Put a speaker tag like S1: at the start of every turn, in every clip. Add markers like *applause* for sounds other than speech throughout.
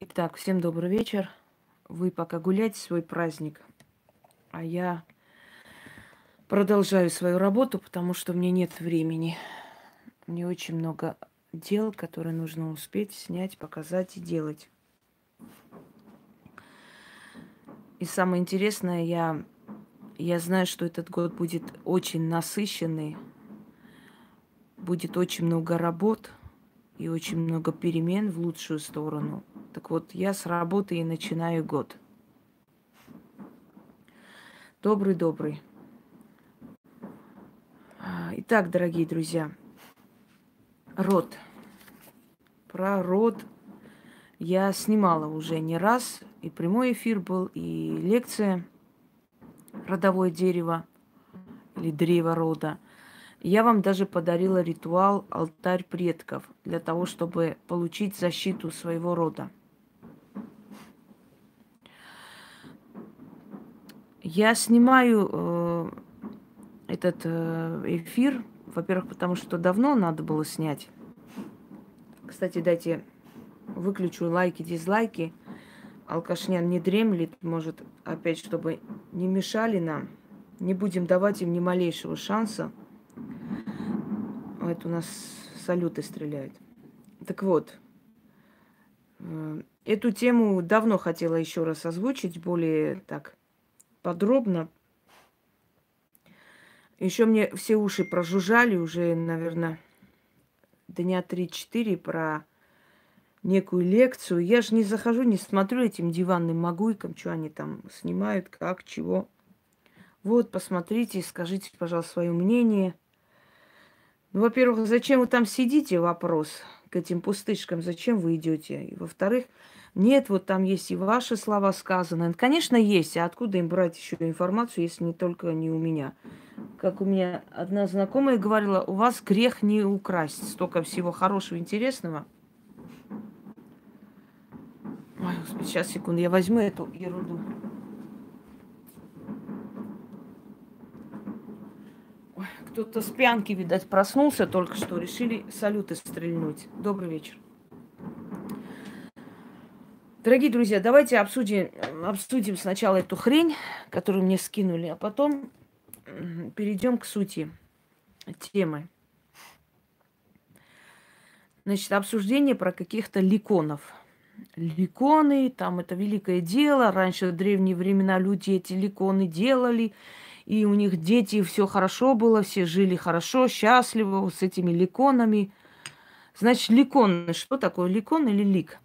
S1: Итак, всем добрый вечер. Вы пока гуляйте свой праздник, а я продолжаю свою работу, потому что мне нет времени. Мне очень много дел, которые нужно успеть снять, показать и делать. И самое интересное, я, я знаю, что этот год будет очень насыщенный, будет очень много работ и очень много перемен в лучшую сторону. Так вот, я с работы и начинаю год. Добрый-добрый. А, итак, дорогие друзья, род. Про род я снимала уже не раз. И прямой эфир был, и лекция «Родовое дерево» или «Древо рода». Я вам даже подарила ритуал «Алтарь предков» для того, чтобы получить защиту своего рода. Я снимаю э, этот э, эфир, во-первых, потому что давно надо было снять. Кстати, дайте выключу лайки, дизлайки. Алкашнян не дремлет, может, опять, чтобы не мешали нам. Не будем давать им ни малейшего шанса. Это у нас салюты стреляют. Так вот, э, эту тему давно хотела еще раз озвучить, более так подробно. Еще мне все уши прожужжали уже, наверное, дня 3-4 про некую лекцию. Я же не захожу, не смотрю этим диванным могуйкам, что они там снимают, как, чего. Вот, посмотрите, скажите, пожалуйста, свое мнение. Ну, во-первых, зачем вы там сидите, вопрос к этим пустышкам, зачем вы идете? И, во-вторых, нет, вот там есть и ваши слова сказаны. Конечно, есть. А откуда им брать еще информацию, если не только не у меня? Как у меня одна знакомая говорила, у вас грех не украсть. Столько всего хорошего, интересного. Ой, господи, сейчас, секунду, я возьму эту ерунду. Кто-то с пьянки, видать, проснулся только что. Решили салюты стрельнуть. Добрый вечер. Дорогие друзья, давайте обсудим, обсудим сначала эту хрень, которую мне скинули, а потом перейдем к сути темы. Значит, обсуждение про каких-то ликонов. Ликоны, там это великое дело. Раньше в древние времена люди эти ликоны делали, и у них дети, все хорошо было, все жили хорошо, счастливо с этими ликонами. Значит, ликон, что такое ликон или лик?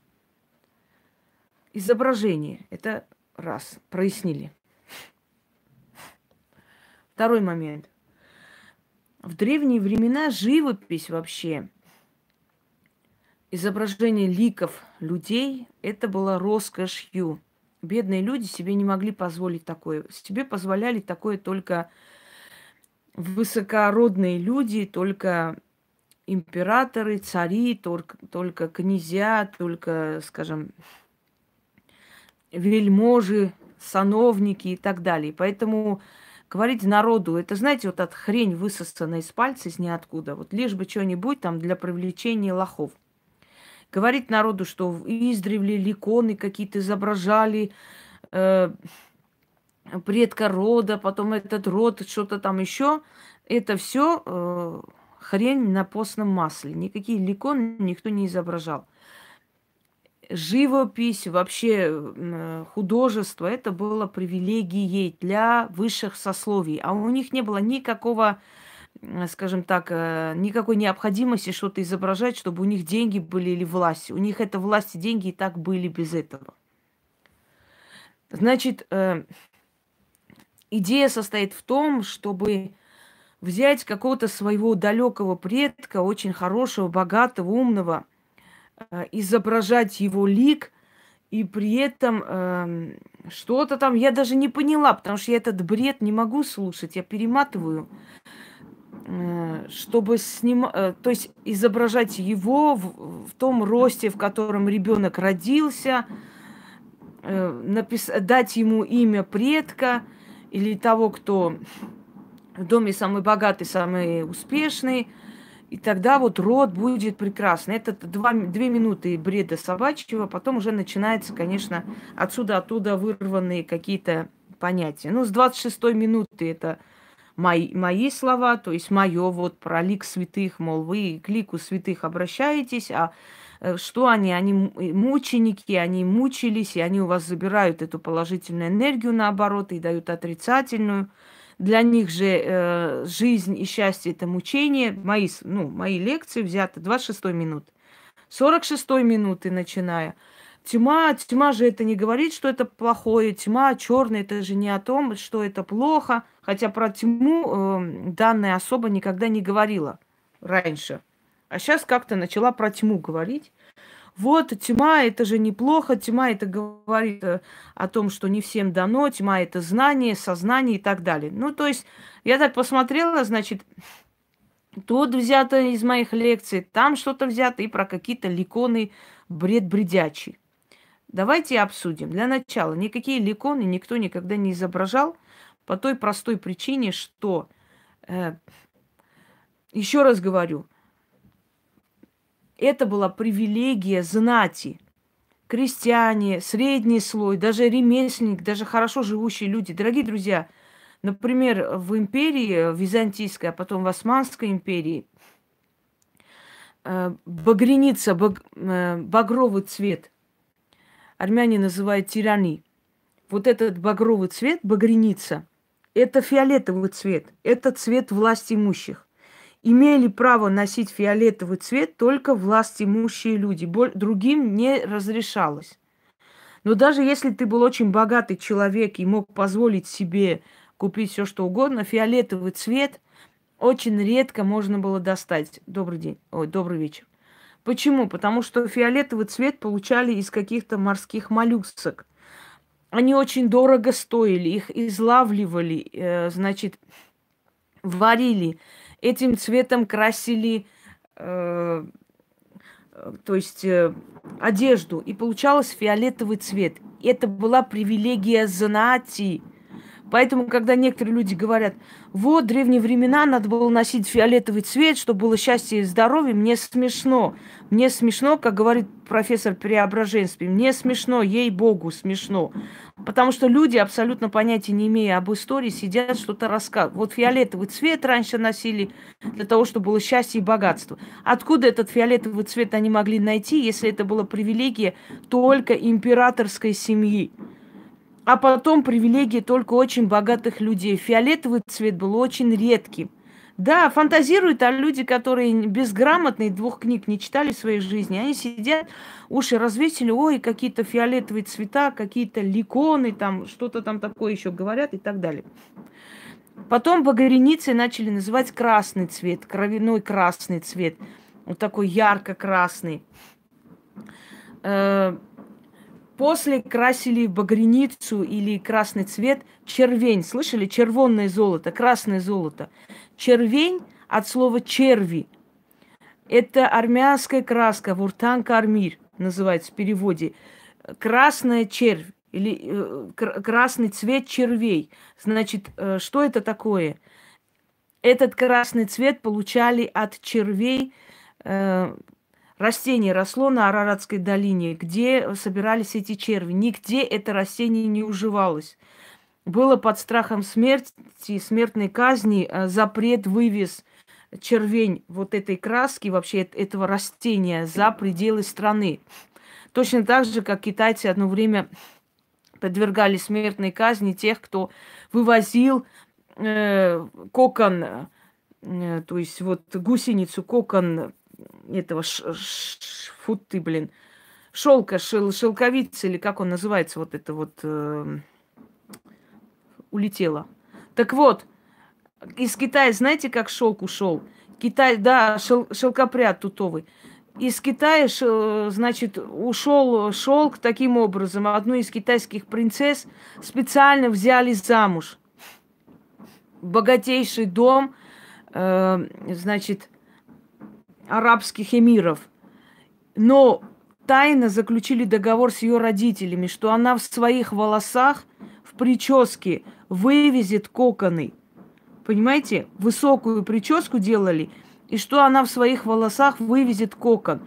S1: Изображение. Это раз, прояснили. Второй момент. В древние времена живопись вообще, изображение ликов людей, это было роскошью. Бедные люди себе не могли позволить такое. Себе позволяли такое только высокородные люди, только императоры, цари, только, только князья, только, скажем, вельможи, сановники и так далее. Поэтому говорить народу, это, знаете, вот от хрень высосанная из пальца из ниоткуда, вот лишь бы что-нибудь там для привлечения лохов. Говорить народу, что издревле ликоны какие-то изображали, э, предка рода, потом этот род, что-то там еще, это все э, хрень на постном масле. Никакие ликоны никто не изображал живопись, вообще художество, это было привилегией для высших сословий. А у них не было никакого, скажем так, э, никакой необходимости что-то изображать, чтобы у них деньги были или власть. У них это власть и деньги и так были без этого. Значит, э, идея состоит в том, чтобы взять какого-то своего далекого предка, очень хорошего, богатого, умного – изображать его лик, и при этом э, что-то там. Я даже не поняла, потому что я этот бред не могу слушать, я перематываю, э, чтобы снимать, э, то есть изображать его в, в том росте, в котором ребенок родился, э, напис... дать ему имя предка или того, кто в доме самый богатый, самый успешный – И тогда вот род будет прекрасный. Это два, две минуты бреда собачьего, потом уже начинается, конечно, отсюда-оттуда вырванные какие-то понятия. Ну, с 26 минуты это мои, мои слова, то есть мое вот про лик святых, мол, вы к лику святых обращаетесь, а э, что они? Они мученики, они мучились, и они у вас забирают эту положительную энергию наоборот и дают отрицательную. Для них же э, жизнь и счастье это мучение. Мои, ну, мои лекции взяты 26 минут. 46 минуты начиная. Тьма, тьма же это не говорит, что это плохое. Тьма черная, это же не о том, что это плохо. Хотя про тьму э, данная особа никогда не говорила раньше. А сейчас как-то начала про тьму говорить вот тьма это же неплохо, тьма это говорит э, о том, что не всем дано, тьма это знание, сознание и так далее. Ну, то есть я так посмотрела, значит, тут взято из моих лекций, там что-то взято и про какие-то ликоны бред бредячий. Давайте обсудим. Для начала, никакие ликоны никто никогда не изображал по той простой причине, что, э, еще раз говорю, это была привилегия знати. Крестьяне, средний слой, даже ремесленник, даже хорошо живущие люди. Дорогие друзья, например, в империи, Византийской, а потом в Османской империи, э, багреница, баг, э, багровый цвет, армяне называют тирани. Вот этот багровый цвет, багреница, это фиолетовый цвет, это цвет власти имущих имели право носить фиолетовый цвет только власть имущие люди. Другим не разрешалось. Но даже если ты был очень богатый человек и мог позволить себе купить все, что угодно, фиолетовый цвет очень редко можно было достать. Добрый день. Ой, добрый вечер. Почему? Потому что фиолетовый цвет получали из каких-то морских моллюсок. Они очень дорого стоили, их излавливали, э, значит, варили этим цветом красили, э, то есть э, одежду, и получалось фиолетовый цвет. Это была привилегия знати. Поэтому, когда некоторые люди говорят, вот, древние времена надо было носить фиолетовый цвет, чтобы было счастье и здоровье, мне смешно. Мне смешно, как говорит профессор Преображенский, мне смешно, ей-богу, смешно. Потому что люди, абсолютно понятия не имея об истории, сидят, что-то рассказывают. Вот фиолетовый цвет раньше носили для того, чтобы было счастье и богатство. Откуда этот фиолетовый цвет они могли найти, если это была привилегия только императорской семьи? а потом привилегии только очень богатых людей. Фиолетовый цвет был очень редким. Да, фантазируют, а люди, которые безграмотные, двух книг не читали в своей жизни, они сидят, уши развесили, ой, какие-то фиолетовые цвета, какие-то ликоны, там что-то там такое еще говорят и так далее. Потом багряницы начали называть красный цвет, кровяной красный цвет, вот такой ярко-красный. Э, После красили багряницу или красный цвет червень. Слышали? Червонное золото, красное золото. Червень от слова черви. Это армянская краска, вуртанка армир называется в переводе. Красная червь или э, красный цвет червей. Значит, э, что это такое? Этот красный цвет получали от червей э, растение росло на Араратской долине, где собирались эти черви. Нигде это растение не уживалось. Было под страхом смерти, смертной казни, э, запрет вывез червень вот этой краски, вообще этого растения за пределы страны. Точно так же, как китайцы одно время подвергали смертной казни тех, кто вывозил э, кокон, э, то есть вот гусеницу, кокон этого ш, ш, фу ты, блин, шелка, шел, шелковица, или как он называется, вот это вот э, улетело. Так вот, из Китая, знаете, как шелк ушел? Китай, да, шел, шелкопряд тутовый. Из Китая, значит, ушел шелк таким образом. Одну из китайских принцесс специально взяли замуж. Богатейший дом, э, значит, арабских эмиров. Но тайно заключили договор с ее родителями, что она в своих волосах, в прическе вывезет коконы. Понимаете? Высокую прическу делали и что она в своих волосах вывезет кокон.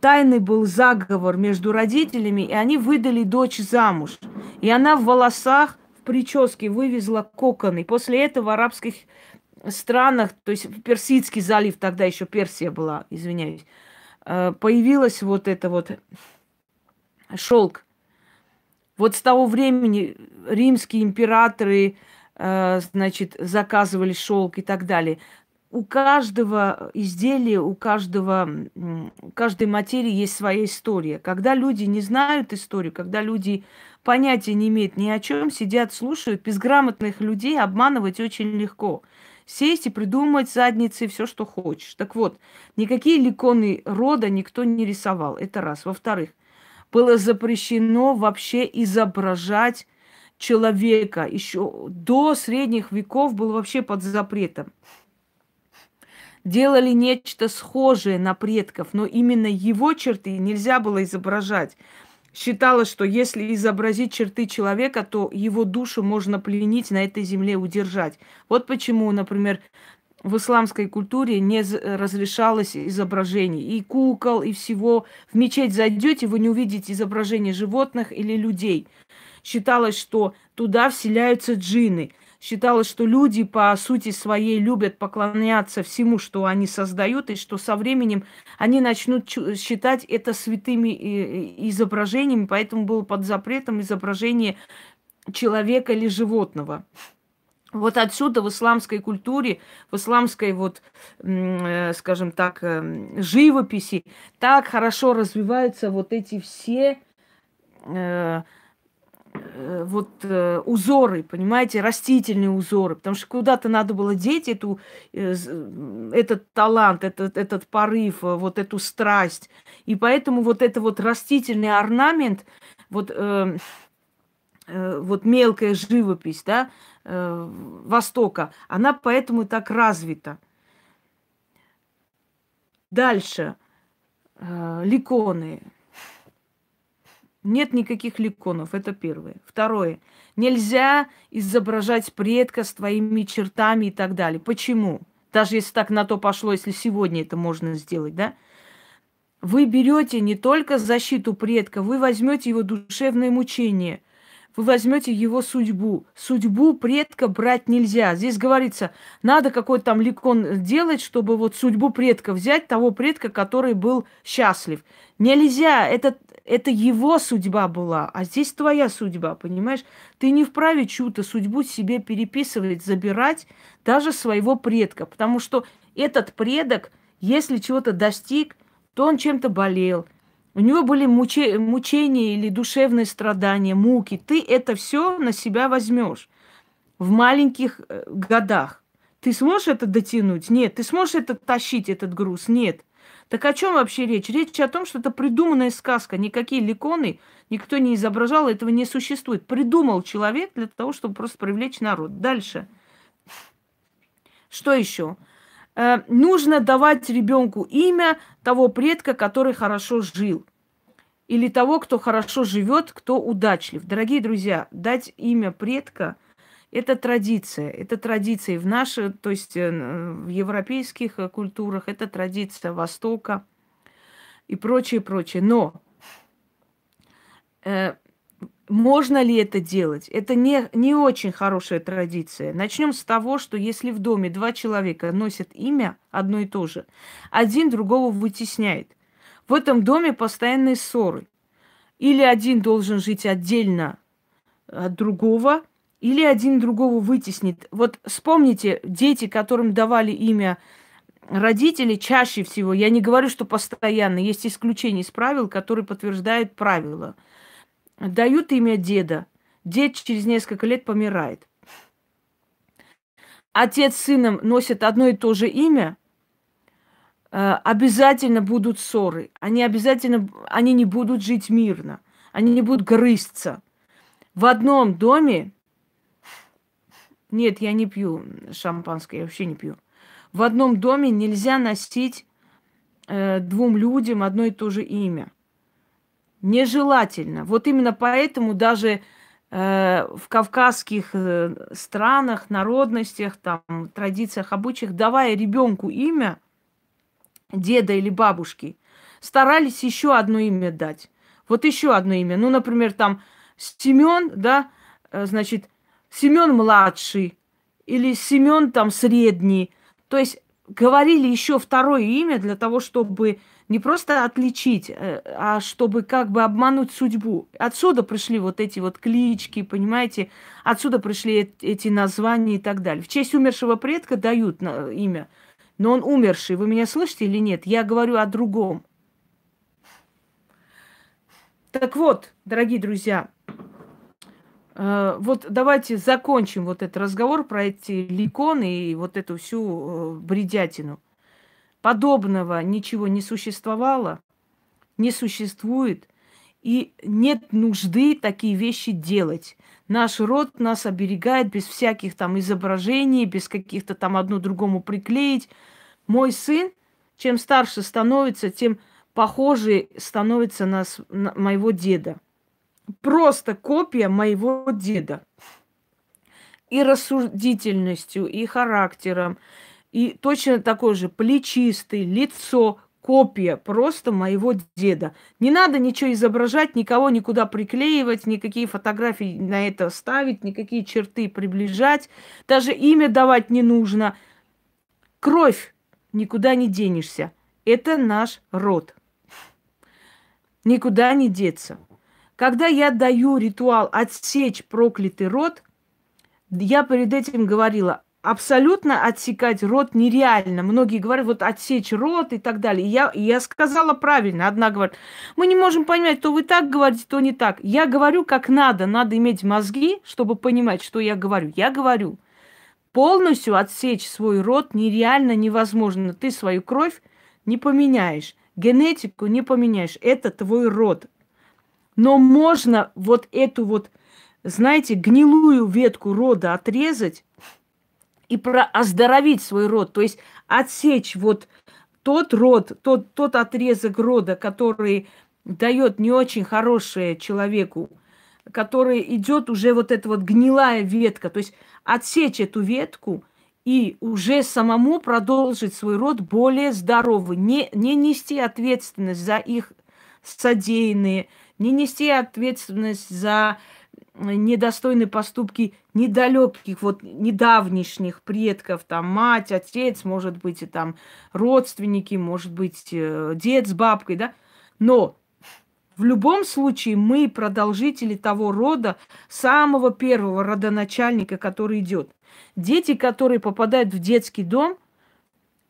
S1: Тайный был заговор между родителями, и они выдали дочь замуж. И она в волосах, в прическе вывезла кокон. И после этого в арабских странах, то есть Персидский залив, тогда еще Персия была, извиняюсь, э, появилась вот это вот шелк. Вот с того времени римские императоры, э, значит, заказывали шелк и так далее. У каждого изделия, у каждого, у каждой материи есть своя история. Когда люди не знают историю, когда люди понятия не имеют ни о чем, сидят, слушают, безграмотных людей обманывать очень легко сесть и придумать задницы все, что хочешь. Так вот, никакие ликоны рода никто не рисовал. Это раз. Во-вторых, было запрещено вообще изображать человека. Еще до средних веков был вообще под запретом. Делали нечто схожее на предков, но именно его черты нельзя было изображать считалось, что если изобразить черты человека, то его душу можно пленить на этой земле, удержать. Вот почему, например, в исламской культуре не разрешалось изображение и кукол, и всего. В мечеть зайдете, вы не увидите изображение животных или людей. Считалось, что туда вселяются джины – считалось, что люди по сути своей любят поклоняться всему, что они создают, и что со временем они начнут считать это святыми э, изображениями, поэтому было под запретом изображение человека или животного. Вот отсюда в исламской культуре, в исламской, вот, э, скажем так, э, живописи так хорошо развиваются вот эти все Э, вот узоры, понимаете, растительные узоры, потому что куда-то надо было деть эту, этот талант, этот, этот порыв, вот эту страсть. И поэтому вот это вот растительный орнамент, вот, вот мелкая живопись, да, Востока, она поэтому так развита. Дальше. Э, ликоны. Нет никаких ликонов, это первое. Второе. Нельзя изображать предка с твоими чертами и так далее. Почему? Даже если так на то пошло, если сегодня это можно сделать, да? Вы берете не только защиту предка, вы возьмете его душевное мучение – вы возьмете его судьбу. Судьбу предка брать нельзя. Здесь говорится, надо какой-то там ликон делать, чтобы вот судьбу предка взять, того предка, который был счастлив. Нельзя, это, это его судьба была, а здесь твоя судьба, понимаешь? Ты не вправе чью-то судьбу себе переписывать, забирать даже своего предка, потому что этот предок, если чего-то достиг, то он чем-то болел, у него были муче- мучения или душевные страдания, муки. Ты это все на себя возьмешь в маленьких э, годах. Ты сможешь это дотянуть? Нет. Ты сможешь это тащить, этот груз? Нет. Так о чем вообще речь? Речь о том, что это придуманная сказка. Никакие ликоны никто не изображал, этого не существует. Придумал человек для того, чтобы просто привлечь народ. Дальше. Что еще? Э, нужно давать ребенку имя того предка, который хорошо жил. Или того, кто хорошо живет, кто удачлив. Дорогие друзья, дать имя предка – это традиция. Это традиция в нашей, то есть э, в европейских э, культурах, это традиция Востока и прочее, прочее. Но можно ли это делать? Это не, не очень хорошая традиция. Начнем с того, что если в доме два человека носят имя одно и то же, один другого вытесняет. В этом доме постоянные ссоры. Или один должен жить отдельно от другого, или один другого вытеснит. Вот вспомните, дети, которым давали имя родители, чаще всего, я не говорю, что постоянно, есть исключения из правил, которые подтверждают правила – Дают имя деда. Дед через несколько лет помирает. Отец с сыном носят одно и то же имя, э, обязательно будут ссоры. Они обязательно, они не будут жить мирно. Они не будут грызться. В одном доме, нет, я не пью шампанское, я вообще не пью. В одном доме нельзя носить э, двум людям одно и то же имя. Нежелательно. Вот именно поэтому даже э, в кавказских э, странах, народностях, там, традициях, обычаях, давая ребенку имя деда или бабушки, старались еще одно имя дать. Вот еще одно имя. Ну, например, там Семен, да, э, значит, Семен младший или Семен там средний. То есть говорили еще второе имя для того, чтобы не просто отличить, э, а чтобы как бы обмануть судьбу. Отсюда пришли вот эти вот клички, понимаете? Отсюда пришли эти названия и так далее. В честь умершего предка дают имя, но он умерший. Вы меня слышите или нет? Я говорю о другом. Так вот, дорогие друзья, э, вот давайте закончим вот этот разговор про эти ликоны и вот эту всю э, бредятину. Подобного ничего не существовало, не существует, и нет нужды такие вещи делать. Наш род нас оберегает без всяких там изображений, без каких-то там одно другому приклеить. Мой сын, чем старше становится, тем похожий становится на, на моего деда. Просто копия моего деда. И рассудительностью, и характером, и точно такой же плечистый, лицо, копия просто моего деда. Не надо ничего изображать, никого никуда приклеивать, никакие фотографии на это ставить, никакие черты приближать. Даже имя давать не нужно. Кровь никуда не денешься. Это наш род. Никуда не деться. Когда я даю ритуал отсечь проклятый род, я перед этим говорила, абсолютно отсекать рот нереально. Многие говорят, вот отсечь рот и так далее. я, я сказала правильно. Одна говорит, мы не можем понять, то вы так говорите, то не так. Я говорю, как надо. Надо иметь мозги, чтобы понимать, что я говорю. Я говорю, полностью отсечь свой рот нереально невозможно. Ты свою кровь не поменяешь. Генетику не поменяешь. Это твой род. Но можно вот эту вот, знаете, гнилую ветку рода отрезать, и про оздоровить свой род, то есть отсечь вот тот род, тот, тот отрезок рода, который дает не очень хорошее человеку, который идет уже вот эта вот гнилая ветка, то есть отсечь эту ветку и уже самому продолжить свой род более здоровый, не, не нести ответственность за их содеянные, не нести ответственность за недостойные поступки недалеких, вот недавнешних предков, там мать, отец, может быть, и там родственники, может быть, э, дед с бабкой, да. Но в любом случае мы продолжители того рода, самого первого родоначальника, который идет. Дети, которые попадают в детский дом,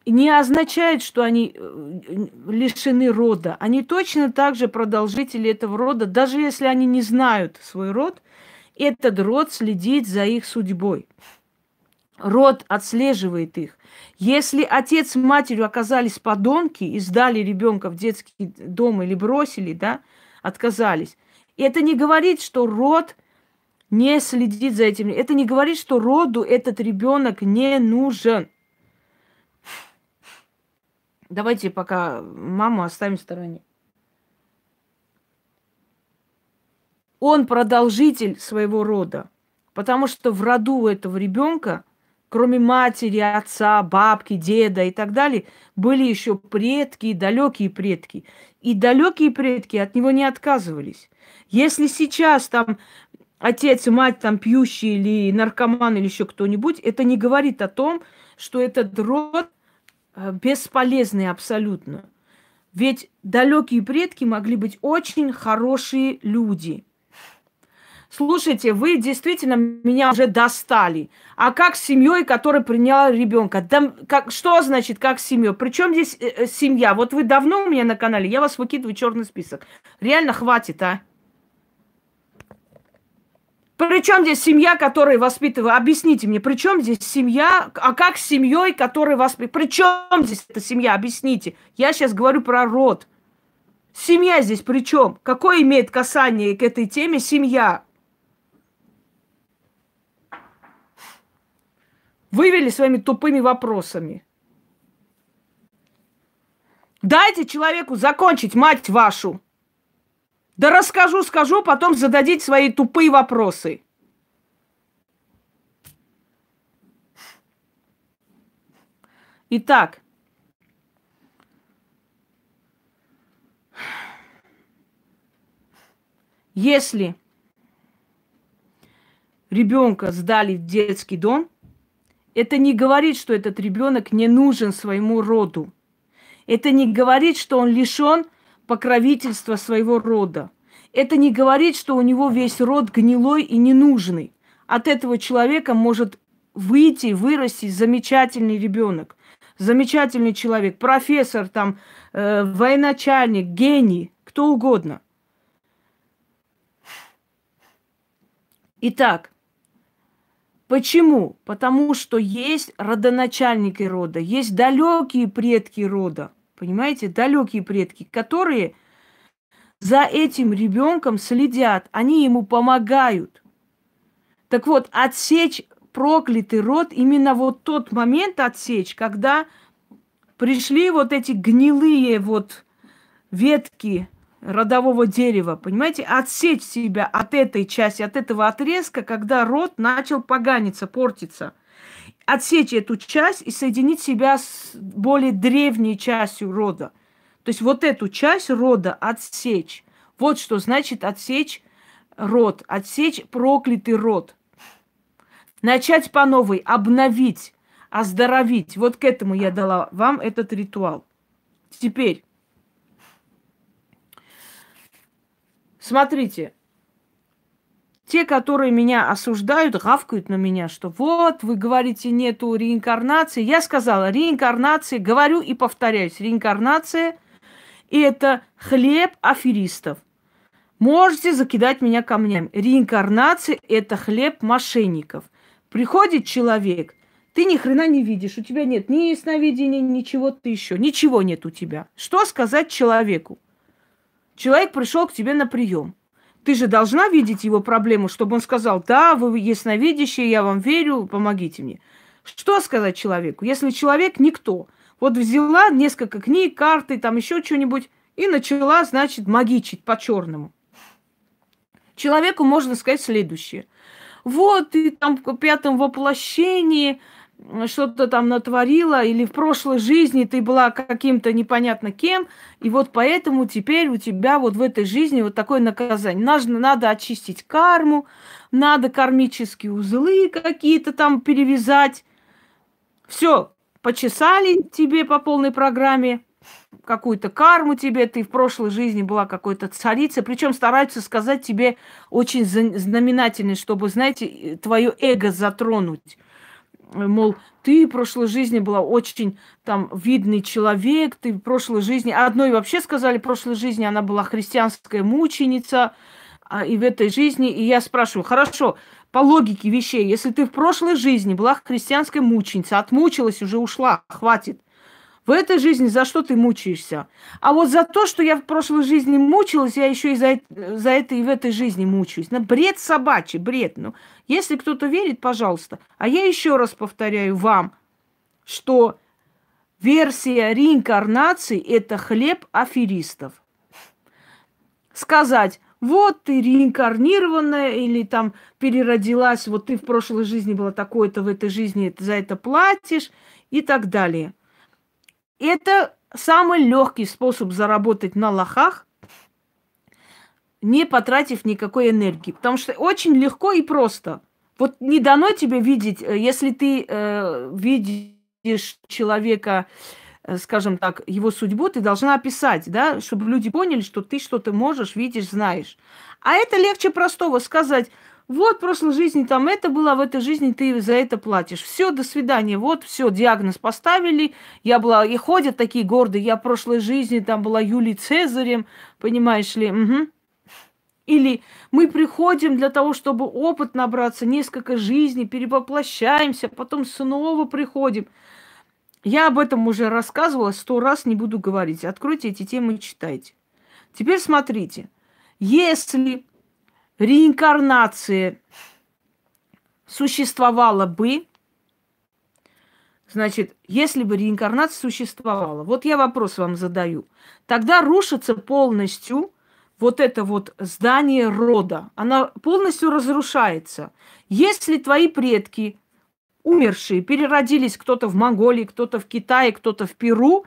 S1: не означает, что они э, лишены рода. Они точно так же продолжители этого рода, даже если они не знают свой род – этот род следит за их судьбой. Род отслеживает их. Если отец с матерью оказались подонки и сдали ребенка в детский дом или бросили, да, отказались, это не говорит, что род не следит за этим. Это не говорит, что роду этот ребенок не нужен. Давайте пока маму оставим в стороне. Он продолжитель своего рода. Потому что в роду этого ребенка, кроме матери, отца, бабки, деда и так далее, были еще предки и далекие предки. И далекие предки от него не отказывались. Если сейчас там отец мать там пьющие или наркоман или еще кто-нибудь, это не говорит о том, что этот род э, бесполезный абсолютно. Ведь далекие предки могли быть очень хорошие люди – Слушайте, вы действительно меня уже достали. А как с семьей, которая приняла ребенка? Да, как, что значит как с семьей? Причем здесь э, э, семья? Вот вы давно у меня на канале, я вас выкидываю черный список. Реально хватит, а? Причем здесь семья, которая воспитывает? Объясните мне, при чем здесь семья? А как с семьей, которая воспитывает? При чем здесь эта семья? Объясните. Я сейчас говорю про род. Семья здесь при чем? Какое имеет касание к этой теме семья? Вывели своими тупыми вопросами. Дайте человеку закончить, мать вашу. Да расскажу, скажу, потом зададите свои тупые вопросы. Итак, если ребенка сдали в детский дом, это не говорит, что этот ребенок не нужен своему роду. Это не говорит, что он лишен покровительства своего рода. Это не говорит, что у него весь род гнилой и ненужный. От этого человека может выйти, вырасти замечательный ребенок, замечательный человек, профессор, там, э, военачальник, гений, кто угодно. Итак, Почему? Потому что есть родоначальники рода, есть далекие предки рода. Понимаете, далекие предки, которые за этим ребенком следят, они ему помогают. Так вот, отсечь проклятый род, именно вот тот момент отсечь, когда пришли вот эти гнилые вот ветки родового дерева, понимаете, отсечь себя от этой части, от этого отрезка, когда род начал поганиться, портиться. Отсечь эту часть и соединить себя с более древней частью рода. То есть вот эту часть рода отсечь. Вот что значит отсечь род, отсечь проклятый род. Начать по новой, обновить, оздоровить. Вот к этому я дала вам этот ритуал. Теперь Смотрите, те, которые меня осуждают, гавкают на меня, что вот, вы говорите, нету реинкарнации. Я сказала, реинкарнация, говорю и повторяюсь, реинкарнация – это хлеб аферистов. Можете закидать меня камнями. Реинкарнация – это хлеб мошенников. Приходит человек, ты ни хрена не видишь, у тебя нет ни ясновидения, ничего-то еще, ничего нет у тебя. Что сказать человеку? Человек пришел к тебе на прием. Ты же должна видеть его проблему, чтобы он сказал, да, вы ясновидящие, я вам верю, помогите мне. Что сказать человеку, если человек никто? Вот взяла несколько книг, карты, там еще что-нибудь, и начала, значит, магичить по-черному. Человеку можно сказать следующее. Вот ты там в пятом воплощении – что-то там натворила, или в прошлой жизни ты была каким-то непонятно кем, и вот поэтому теперь у тебя вот в этой жизни вот такое наказание. Надо, надо очистить карму, надо кармические узлы какие-то там перевязать. Все, почесали тебе по полной программе, какую-то карму тебе, ты в прошлой жизни была какой-то царицей, причем стараются сказать тебе очень знаменательно, чтобы, знаете, твое эго затронуть мол, ты в прошлой жизни была очень там видный человек, ты в прошлой жизни, а одной вообще сказали, в прошлой жизни она была христианская мученица, а, и в этой жизни, и я спрашиваю, хорошо, по логике вещей, если ты в прошлой жизни была христианской мученицей, отмучилась, уже ушла, хватит – в этой жизни за что ты мучаешься? А вот за то, что я в прошлой жизни мучилась, я еще и за, за это и в этой жизни мучаюсь. На бред собачий, бред. Ну, если кто-то верит, пожалуйста. А я еще раз повторяю вам, что версия реинкарнации – это хлеб аферистов. Сказать, вот ты реинкарнированная или там переродилась, вот ты в прошлой жизни была такой-то, в этой жизни за это платишь и так далее – это самый легкий способ заработать на лохах, не потратив никакой энергии. Потому что очень легко и просто. Вот не дано тебе видеть, э, если ты э, видишь человека, э, скажем так, его судьбу, ты должна описать, да, чтобы люди поняли, что ты что-то можешь, видишь, знаешь. А это легче простого сказать, вот в прошлой жизни там это было, в этой жизни ты за это платишь. Все, до свидания. Вот, все, диагноз поставили. Я была, и ходят такие гордые. Я в прошлой жизни там была Юлией Цезарем, понимаешь ли. Угу. Или мы приходим для того, чтобы опыт набраться, несколько жизней, перевоплощаемся, потом снова приходим. Я об этом уже рассказывала, сто раз не буду говорить. Откройте эти темы и читайте. Теперь смотрите. Если реинкарнации существовала бы, значит, если бы реинкарнация существовала, вот я вопрос вам задаю, тогда рушится полностью вот это вот здание рода, она полностью разрушается. Если твои предки умершие переродились кто-то в Монголии, кто-то в Китае, кто-то в Перу,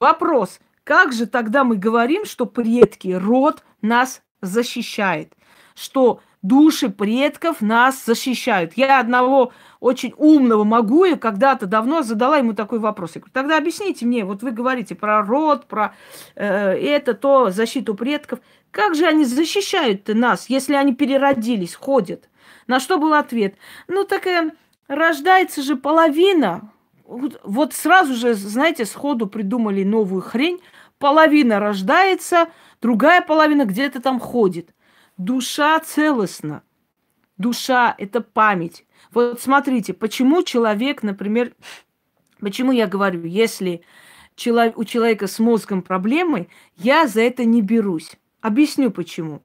S1: вопрос, как же тогда мы говорим, что предки, род нас защищает, что души предков нас защищают. Я одного очень умного могу и когда-то давно задала ему такой вопрос. Я говорю, тогда объясните мне, вот вы говорите про род, про э, это, то, защиту предков. Как же они защищают нас, если они переродились, ходят? На что был ответ? Ну, такая рождается же половина. Вот сразу же, знаете, сходу придумали новую хрень. Половина рождается, другая половина где-то там ходит. Душа целостна. Душа – это память. Вот смотрите, почему человек, например, почему я говорю, если у человека с мозгом проблемы, я за это не берусь. Объясню почему.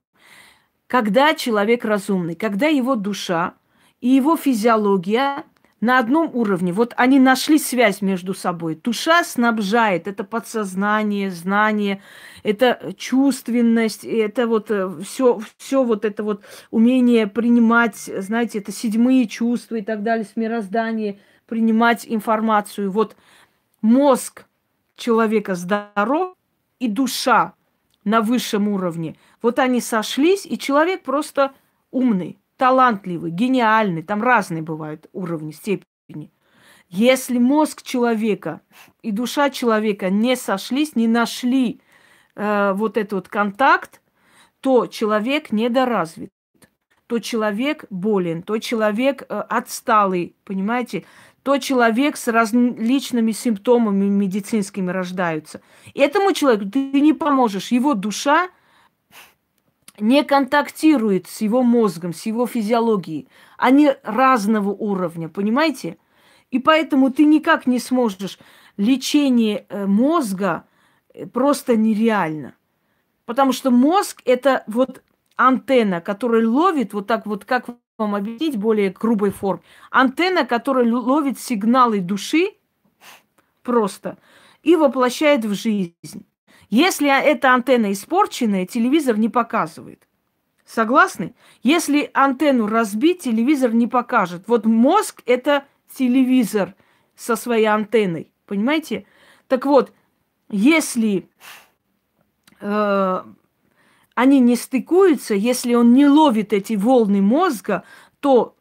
S1: Когда человек разумный, когда его душа и его физиология на одном уровне. Вот они нашли связь между собой. Душа снабжает, это подсознание, знание, это чувственность, это вот все, э, все вот это вот умение принимать, знаете, это седьмые чувства и так далее, с мироздания, принимать информацию. Вот мозг человека здоров и душа на высшем уровне. Вот они сошлись, и человек просто умный талантливый, гениальный, там разные бывают уровни, степени. Если мозг человека и душа человека не сошлись, не нашли э, вот этот вот контакт, то человек недоразвит, то человек болен, то человек э, отсталый, понимаете? То человек с различными симптомами медицинскими рождаются. Этому человеку ты не поможешь. Его душа не контактирует с его мозгом, с его физиологией. Они разного уровня, понимаете? И поэтому ты никак не сможешь. Лечение э, мозга э, просто нереально. Потому что мозг – это вот антенна, которая ловит, вот так вот, как вам объяснить более грубой форме, антенна, которая ловит сигналы души просто и воплощает в жизнь. Если эта антенна испорченная, телевизор не показывает. Согласны? Если антенну разбить, телевизор не покажет. Вот мозг – это телевизор со своей антенной. Понимаете? Так вот, если э, они не стыкуются, если он не ловит эти волны мозга, то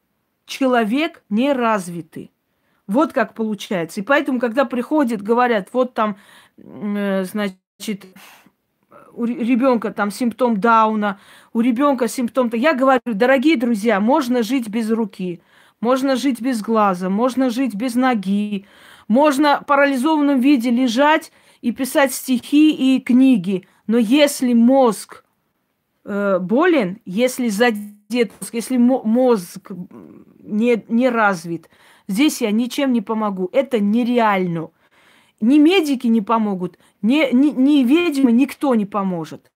S1: человек не развитый. Вот как получается. И поэтому, когда приходят, говорят, вот там, э, значит, значит, у ребенка там симптом Дауна, у ребенка симптом... то Я говорю, дорогие друзья, можно жить без руки, можно жить без глаза, можно жить без ноги, можно в парализованном виде лежать и писать стихи и книги. Но если мозг э, болен, если задет, если мозг не, не развит, здесь я ничем не помогу. Это нереально. Ни медики не помогут, ни, ни, ни ведьмы, никто не поможет.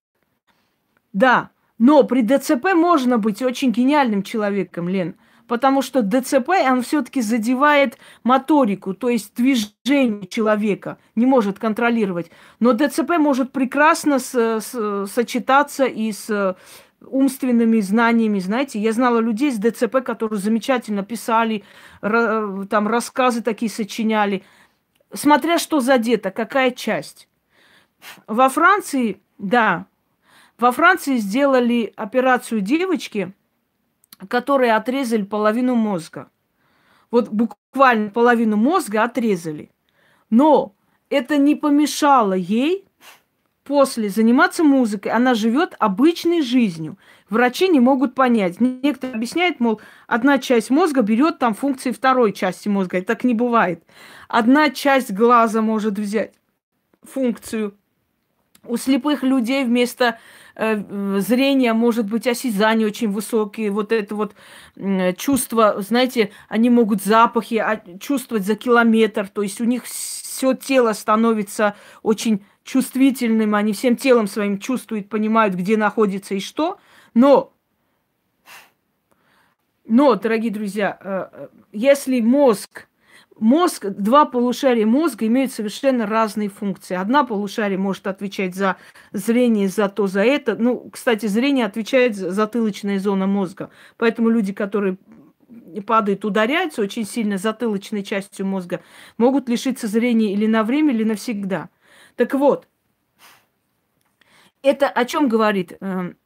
S1: Да, но при ДЦП можно быть очень гениальным человеком, Лен, потому что ДЦП, он все-таки задевает моторику, то есть движение человека, не может контролировать. Но ДЦП может прекрасно с, с, сочетаться и с умственными знаниями, знаете. Я знала людей с ДЦП, которые замечательно писали, там рассказы такие сочиняли – смотря что задето, какая часть. Во Франции, да, во Франции сделали операцию девочки, которые отрезали половину мозга. Вот буквально половину мозга отрезали. Но это не помешало ей после заниматься музыкой. Она живет обычной жизнью. Врачи не могут понять. Некоторые объясняют, мол, одна часть мозга берет там функции второй части мозга. Это так не бывает. Одна часть глаза может взять функцию. У слепых людей вместо э, зрения может быть осязание очень высокие. Вот это вот э, чувство, знаете, они могут запахи а, чувствовать за километр. То есть у них все тело становится очень чувствительным. Они всем телом своим чувствуют, понимают, где находится и что. Но но, дорогие друзья, э, э, если мозг мозг, два полушария мозга имеют совершенно разные функции. Одна полушарие может отвечать за зрение, за то, за это. Ну, кстати, зрение отвечает за затылочная зона мозга. Поэтому люди, которые падают, ударяются очень сильно затылочной частью мозга, могут лишиться зрения или на время, или навсегда. Так вот, это о чем говорит? Эм,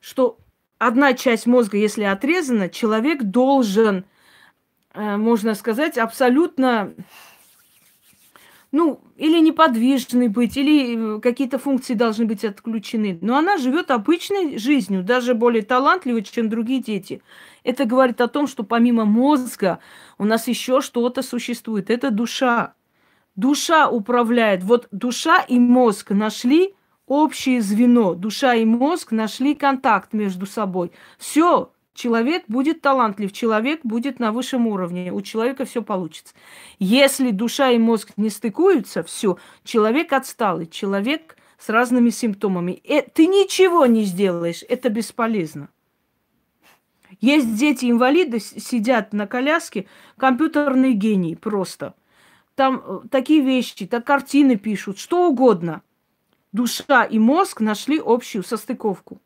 S1: что одна часть мозга, если отрезана, человек должен Э, можно сказать, абсолютно, ну, или неподвижный быть, или э, какие-то функции должны быть отключены. Но она живет обычной жизнью, даже более талантливой, чем другие дети. Это говорит о том, что помимо мозга у нас еще что-то существует. Это душа. Душа управляет. Вот душа и мозг нашли общее звено. Душа и мозг нашли контакт между собой. Все, Человек будет талантлив, человек будет на высшем уровне, у человека все получится. Если душа и мозг не стыкуются, все, человек отсталый, человек с разными симптомами. Э, ты ничего не сделаешь, это бесполезно. Есть дети-инвалиды, сидят на коляске, компьютерные гении просто. Там э, такие вещи, так картины пишут, что угодно. Душа и мозг нашли общую состыковку.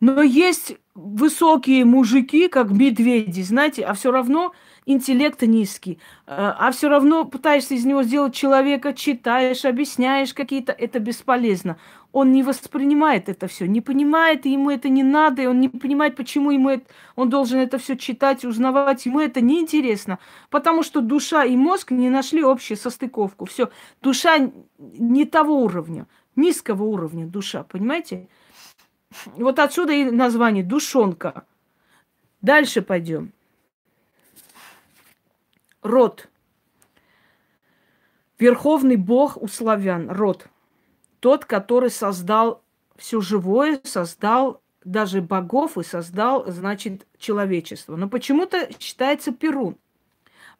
S1: Но есть высокие мужики, как медведи, знаете, а все равно интеллект низкий. А, а все равно пытаешься из него сделать человека, читаешь, объясняешь какие-то, это бесполезно. Он не воспринимает это все, не понимает, и ему это не надо, и он не понимает, почему ему это, он должен это все читать, узнавать, ему это неинтересно, потому что душа и мозг не нашли общую состыковку. Все, душа не того уровня, низкого уровня душа, понимаете? Вот отсюда и название душонка. Дальше пойдем. Род. Верховный бог у славян. Род. Тот, который создал все живое, создал даже богов и создал, значит, человечество. Но почему-то считается Перун.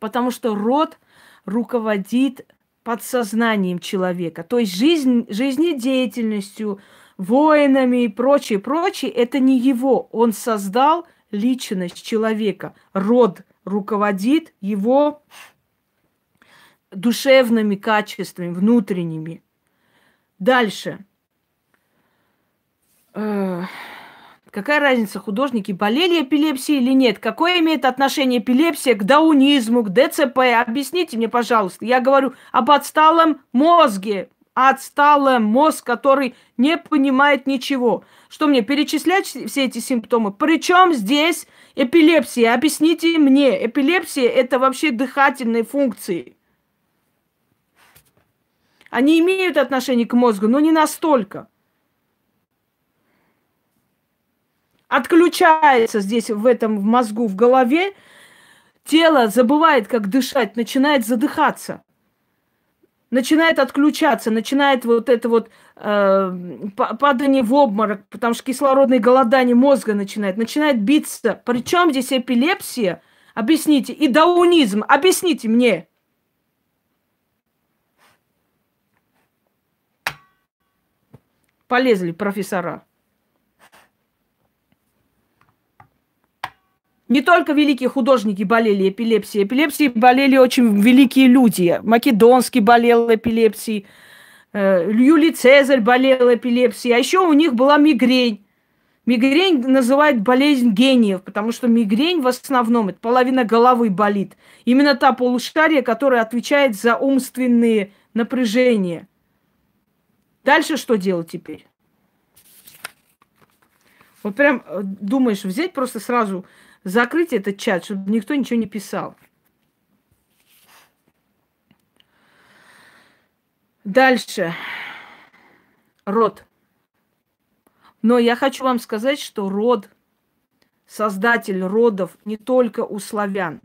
S1: Потому что род руководит подсознанием человека, то есть жизнь, жизнедеятельностью, воинами и прочее, прочее, это не его. Он создал личность человека. Род руководит его душевными качествами, внутренними. Дальше. Э, какая разница, художники болели эпилепсией или нет? Какое имеет отношение эпилепсия к даунизму, к ДЦП? Объясните мне, пожалуйста. Я говорю об отсталом мозге отсталый мозг, который не понимает ничего. Что мне, перечислять все эти симптомы? Причем здесь эпилепсия? Объясните мне. Эпилепсия – это вообще дыхательные функции. Они имеют отношение к мозгу, но не настолько. Отключается здесь, в этом в мозгу, в голове, тело забывает, как дышать, начинает задыхаться начинает отключаться, начинает вот это вот э, падание в обморок, потому что кислородное голодание мозга начинает, начинает биться. Причем здесь эпилепсия? Объясните. И даунизм. Объясните мне. Полезли профессора. Не только великие художники болели эпилепсией. Эпилепсией болели очень великие люди. Македонский болел эпилепсией. Э, Юлий Цезарь болел эпилепсией. А еще у них была мигрень. Мигрень называют болезнь гениев, потому что мигрень в основном, это половина головы болит. Именно та полушария, которая отвечает за умственные напряжения. Дальше что делать теперь? Вот прям э, думаешь взять просто сразу закрыть этот чат, чтобы никто ничего не писал. Дальше. Род. Но я хочу вам сказать, что род, создатель родов не только у славян.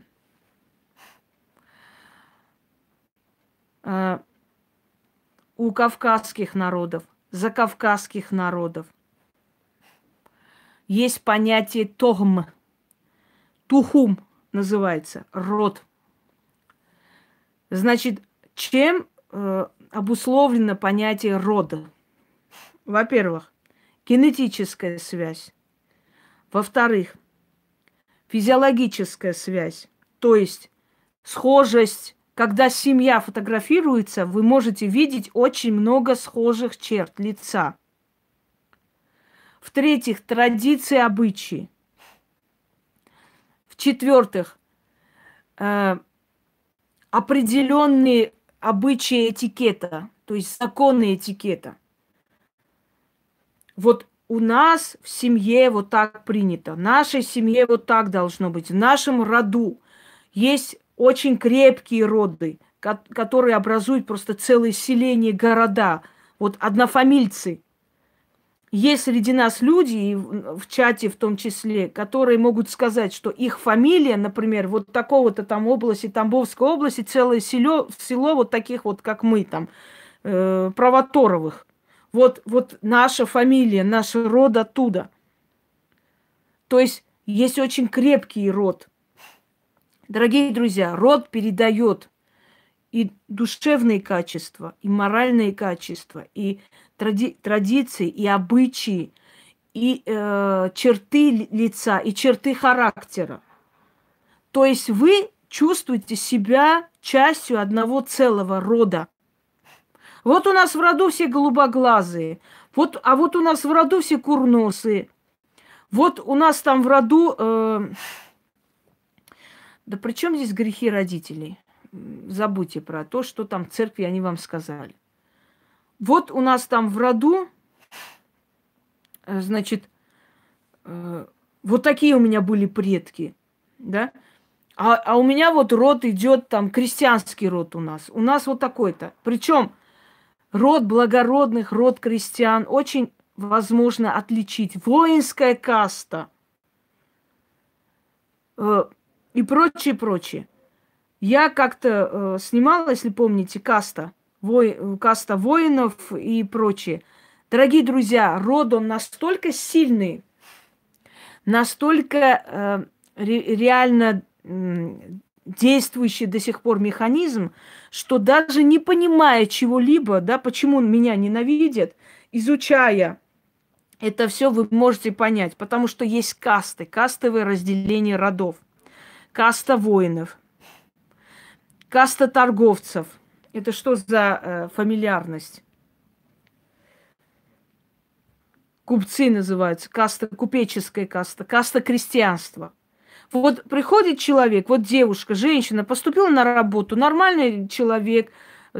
S1: А, у кавказских народов, закавказских народов есть понятие тогм – Тухум называется, род. Значит, чем э, обусловлено понятие рода? Во-первых, генетическая связь. Во-вторых, физиологическая связь, то есть схожесть когда семья фотографируется, вы можете видеть очень много схожих черт лица. В-третьих, традиции, обычаи. В-четвертых, э, определенные обычаи этикета, то есть законы этикета. Вот у нас в семье вот так принято, в нашей семье вот так должно быть, в нашем роду есть очень крепкие роды, которые образуют просто целые селения, города, вот однофамильцы. Есть среди нас люди, и в чате в том числе, которые могут сказать, что их фамилия, например, вот такого-то там области, Тамбовской области, целое село, село вот таких вот, как мы там, э, Провоторовых. Вот, вот наша фамилия, наш род оттуда. То есть есть очень крепкий род – Дорогие друзья, род передает и душевные качества, и моральные качества, и тради- традиции, и обычаи, и э, черты лица, и черты характера. То есть вы чувствуете себя частью одного целого рода. Вот у нас в роду все голубоглазые, вот, а вот у нас в роду все курносые. Вот у нас там в роду... Э, да при чем здесь грехи родителей? Забудьте про то, что там в церкви они вам сказали. Вот у нас там в роду, э, значит, э, вот такие у меня были предки, да? А, а у меня вот род идет там, крестьянский род у нас. У нас вот такой-то. Причем род благородных, род крестьян очень возможно отличить. Воинская каста э, – и прочее, прочее. Я как-то э, снимала, если помните, каста, вой, каста воинов и прочее. Дорогие друзья, род он настолько сильный, настолько э, ре, реально э, действующий до сих пор механизм, что даже не понимая чего-либо, да, почему он меня ненавидит, изучая это все, вы можете понять, потому что есть касты, кастовое разделение родов каста воинов, каста торговцев. Это что за э, фамильярность? Купцы называются, каста, купеческая каста, каста крестьянства. Вот приходит человек, вот девушка, женщина, поступила на работу, нормальный человек,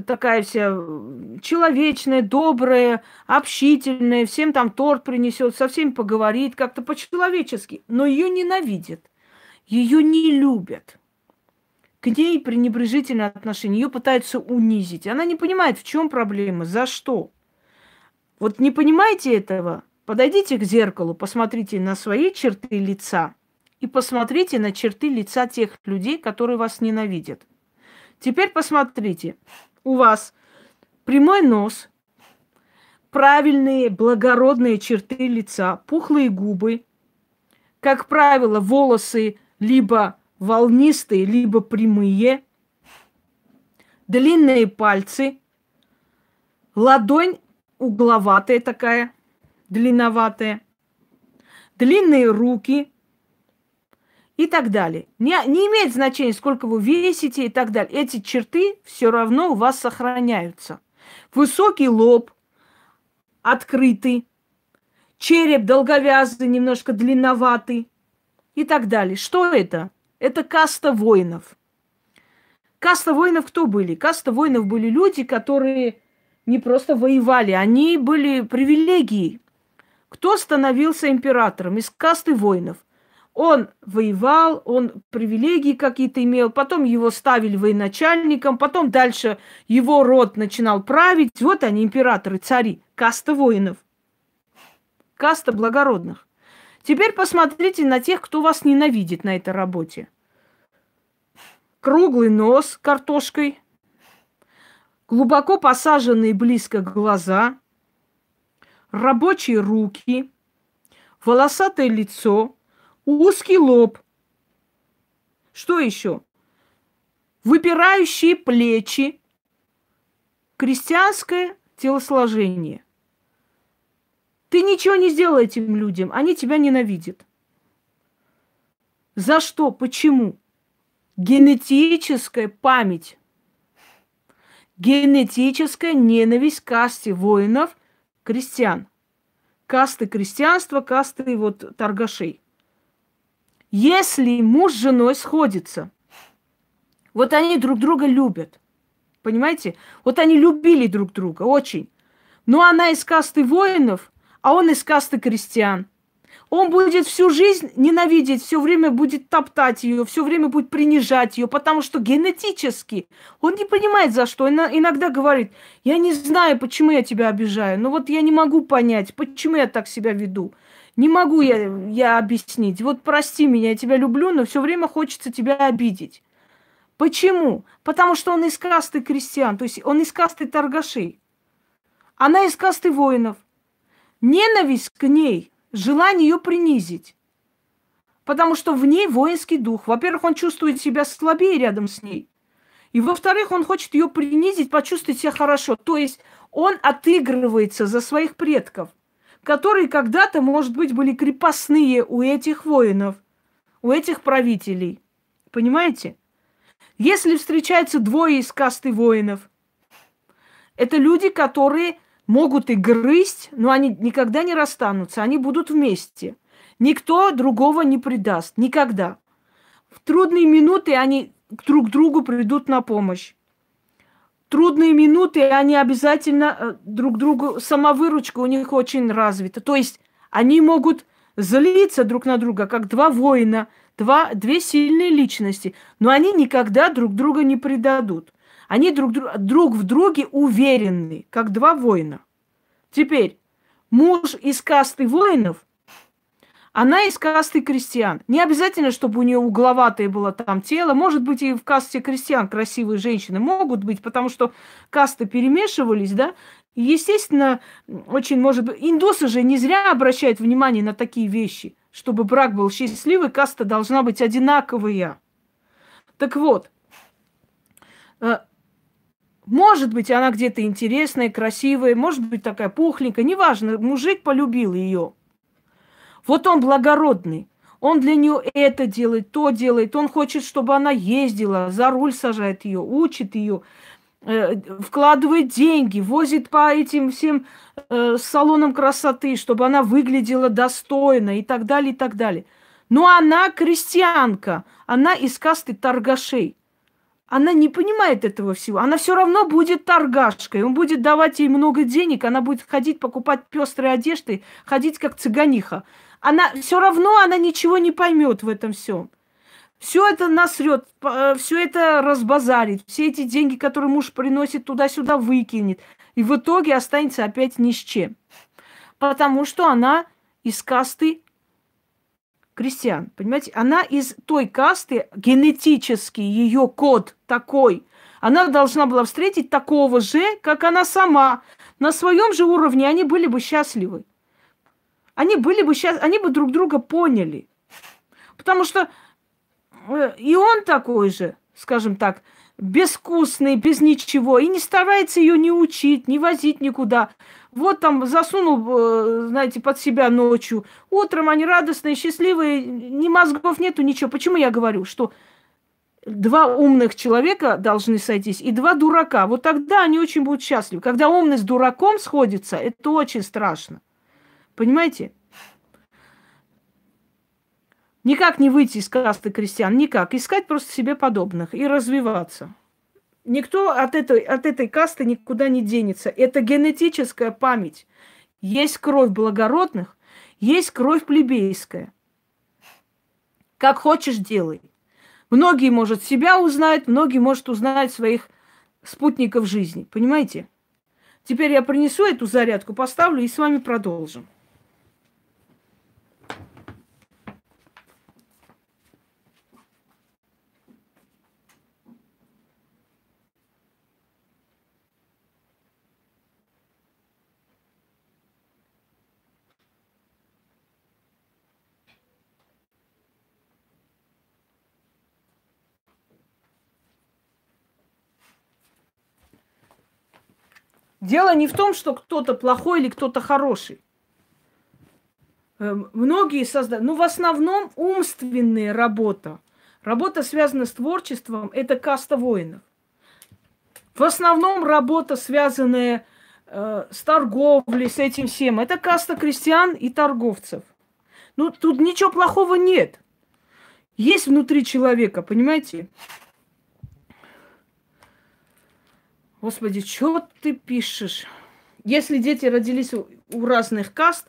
S1: такая вся человечная, добрая, общительная, всем там торт принесет, со всеми поговорит, как-то по-человечески, но ее ненавидит. Ее не любят. К ней пренебрежительное отношение. Ее пытаются унизить. Она не понимает, в чем проблема, за что. Вот не понимаете этого? Подойдите к зеркалу, посмотрите на свои черты лица и посмотрите на черты лица тех людей, которые вас ненавидят. Теперь посмотрите. У вас прямой нос, правильные благородные черты лица, пухлые губы, как правило, волосы либо волнистые, либо прямые, длинные пальцы, ладонь угловатая такая, длинноватая, длинные руки и так далее. Не, не имеет значения, сколько вы весите и так далее. Эти черты все равно у вас сохраняются. Высокий лоб, открытый, череп долговязый, немножко длинноватый, и так далее. Что это? Это каста воинов. Каста воинов кто были? Каста воинов были люди, которые не просто воевали, они были привилегии. Кто становился императором из касты воинов? Он воевал, он привилегии какие-то имел, потом его ставили военачальником, потом дальше его род начинал править. Вот они, императоры, цари, каста воинов, каста благородных. Теперь посмотрите на тех, кто вас ненавидит на этой работе. Круглый нос картошкой, глубоко посаженные близко глаза, рабочие руки, волосатое лицо, узкий лоб. Что еще? Выпирающие плечи, крестьянское телосложение. Ты ничего не сделал этим людям, они тебя ненавидят. За что? Почему? Генетическая память генетическая ненависть касте воинов крестьян. Касты крестьянства, касты вот торгашей. Если муж с женой сходится, вот они друг друга любят. Понимаете? Вот они любили друг друга очень. Но она из касты воинов, а он из касты крестьян. Он будет всю жизнь ненавидеть, все время будет топтать ее, все время будет принижать ее, потому что генетически он не понимает, за что. Иногда говорит, я не знаю, почему я тебя обижаю, но вот я не могу понять, почему я так себя веду. Не могу я, я объяснить. Вот прости меня, я тебя люблю, но все время хочется тебя обидеть. Почему? Потому что он из касты крестьян, то есть он из касты торгашей. Она из касты воинов. Ненависть к ней, желание ее принизить. Потому что в ней воинский дух. Во-первых, он чувствует себя слабее рядом с ней. И во-вторых, он хочет ее принизить, почувствовать себя хорошо. То есть он отыгрывается за своих предков, которые когда-то, может быть, были крепостные у этих воинов, у этих правителей. Понимаете? Если встречаются двое из касты воинов, это люди, которые могут и грызть, но они никогда не расстанутся, они будут вместе. Никто другого не предаст, никогда. В трудные минуты они друг другу придут на помощь. Трудные минуты они обязательно э, друг другу, самовыручка у них очень развита. То есть они могут злиться друг на друга, как два воина, два, две сильные личности, но они никогда друг друга не предадут. Они друг, друг в друге уверены, как два воина. Теперь, муж из касты воинов, она из касты крестьян. Не обязательно, чтобы у нее угловатое было там тело. Может быть, и в касте крестьян красивые женщины могут быть, потому что касты перемешивались, да. Естественно, очень может быть... Индусы же не зря обращают внимание на такие вещи. Чтобы брак был счастливый, каста должна быть одинаковая. Так вот, э, может быть, она где-то интересная, красивая, может быть, такая пухленькая, неважно, мужик полюбил ее. Вот он благородный. Он для нее это делает, то делает. Он хочет, чтобы она ездила, за руль сажает ее, учит ее, э, вкладывает деньги, возит по этим всем э, салонам красоты, чтобы она выглядела достойно и так далее, и так далее. Но она крестьянка, она из касты торгашей. Она не понимает этого всего. Она все равно будет торгашкой. Он будет давать ей много денег. Она будет ходить покупать пестрые одежды, ходить как цыганиха. Она все равно она ничего не поймет в этом всем. Все это насрет, э, все это разбазарит, все эти деньги, которые муж приносит туда-сюда, выкинет. И в итоге останется опять ни с чем. Потому что она из касты крестьян. Понимаете, она из той касты, генетически ее код такой. Она должна была встретить такого же, как она сама. На своем же уровне они были бы счастливы. Они были бы счастливы, они бы друг друга поняли. Потому что э, и он такой же, скажем так, безвкусный, без ничего, и не старается ее не учить, не возить никуда. Вот там засунул, э, знаете, под себя ночью. Утром они радостные, счастливые, ни мозгов нету, ничего. Почему я говорю, что два умных человека должны сойтись и два дурака. Вот тогда они очень будут счастливы. Когда умный с дураком сходится, это очень страшно. Понимаете? Никак не выйти из касты крестьян, никак. Искать просто себе подобных и развиваться. Никто от этой, от этой касты никуда не денется. Это генетическая память. Есть кровь благородных, есть кровь плебейская. Как хочешь, делай. Многие, может, себя узнать, многие, может, узнать своих спутников жизни. Понимаете? Теперь я принесу эту зарядку, поставлю и с вами продолжим. Дело не в том, что кто-то плохой или кто-то хороший. Эм, многие создают, ну в основном умственная работа. Работа, связанная с творчеством, это каста воинов. В основном работа, связанная э, с торговлей, с этим всем, это каста крестьян и торговцев. Ну, тут ничего плохого нет. Есть внутри человека, понимаете? Господи, что ты пишешь? Если дети родились у разных каст,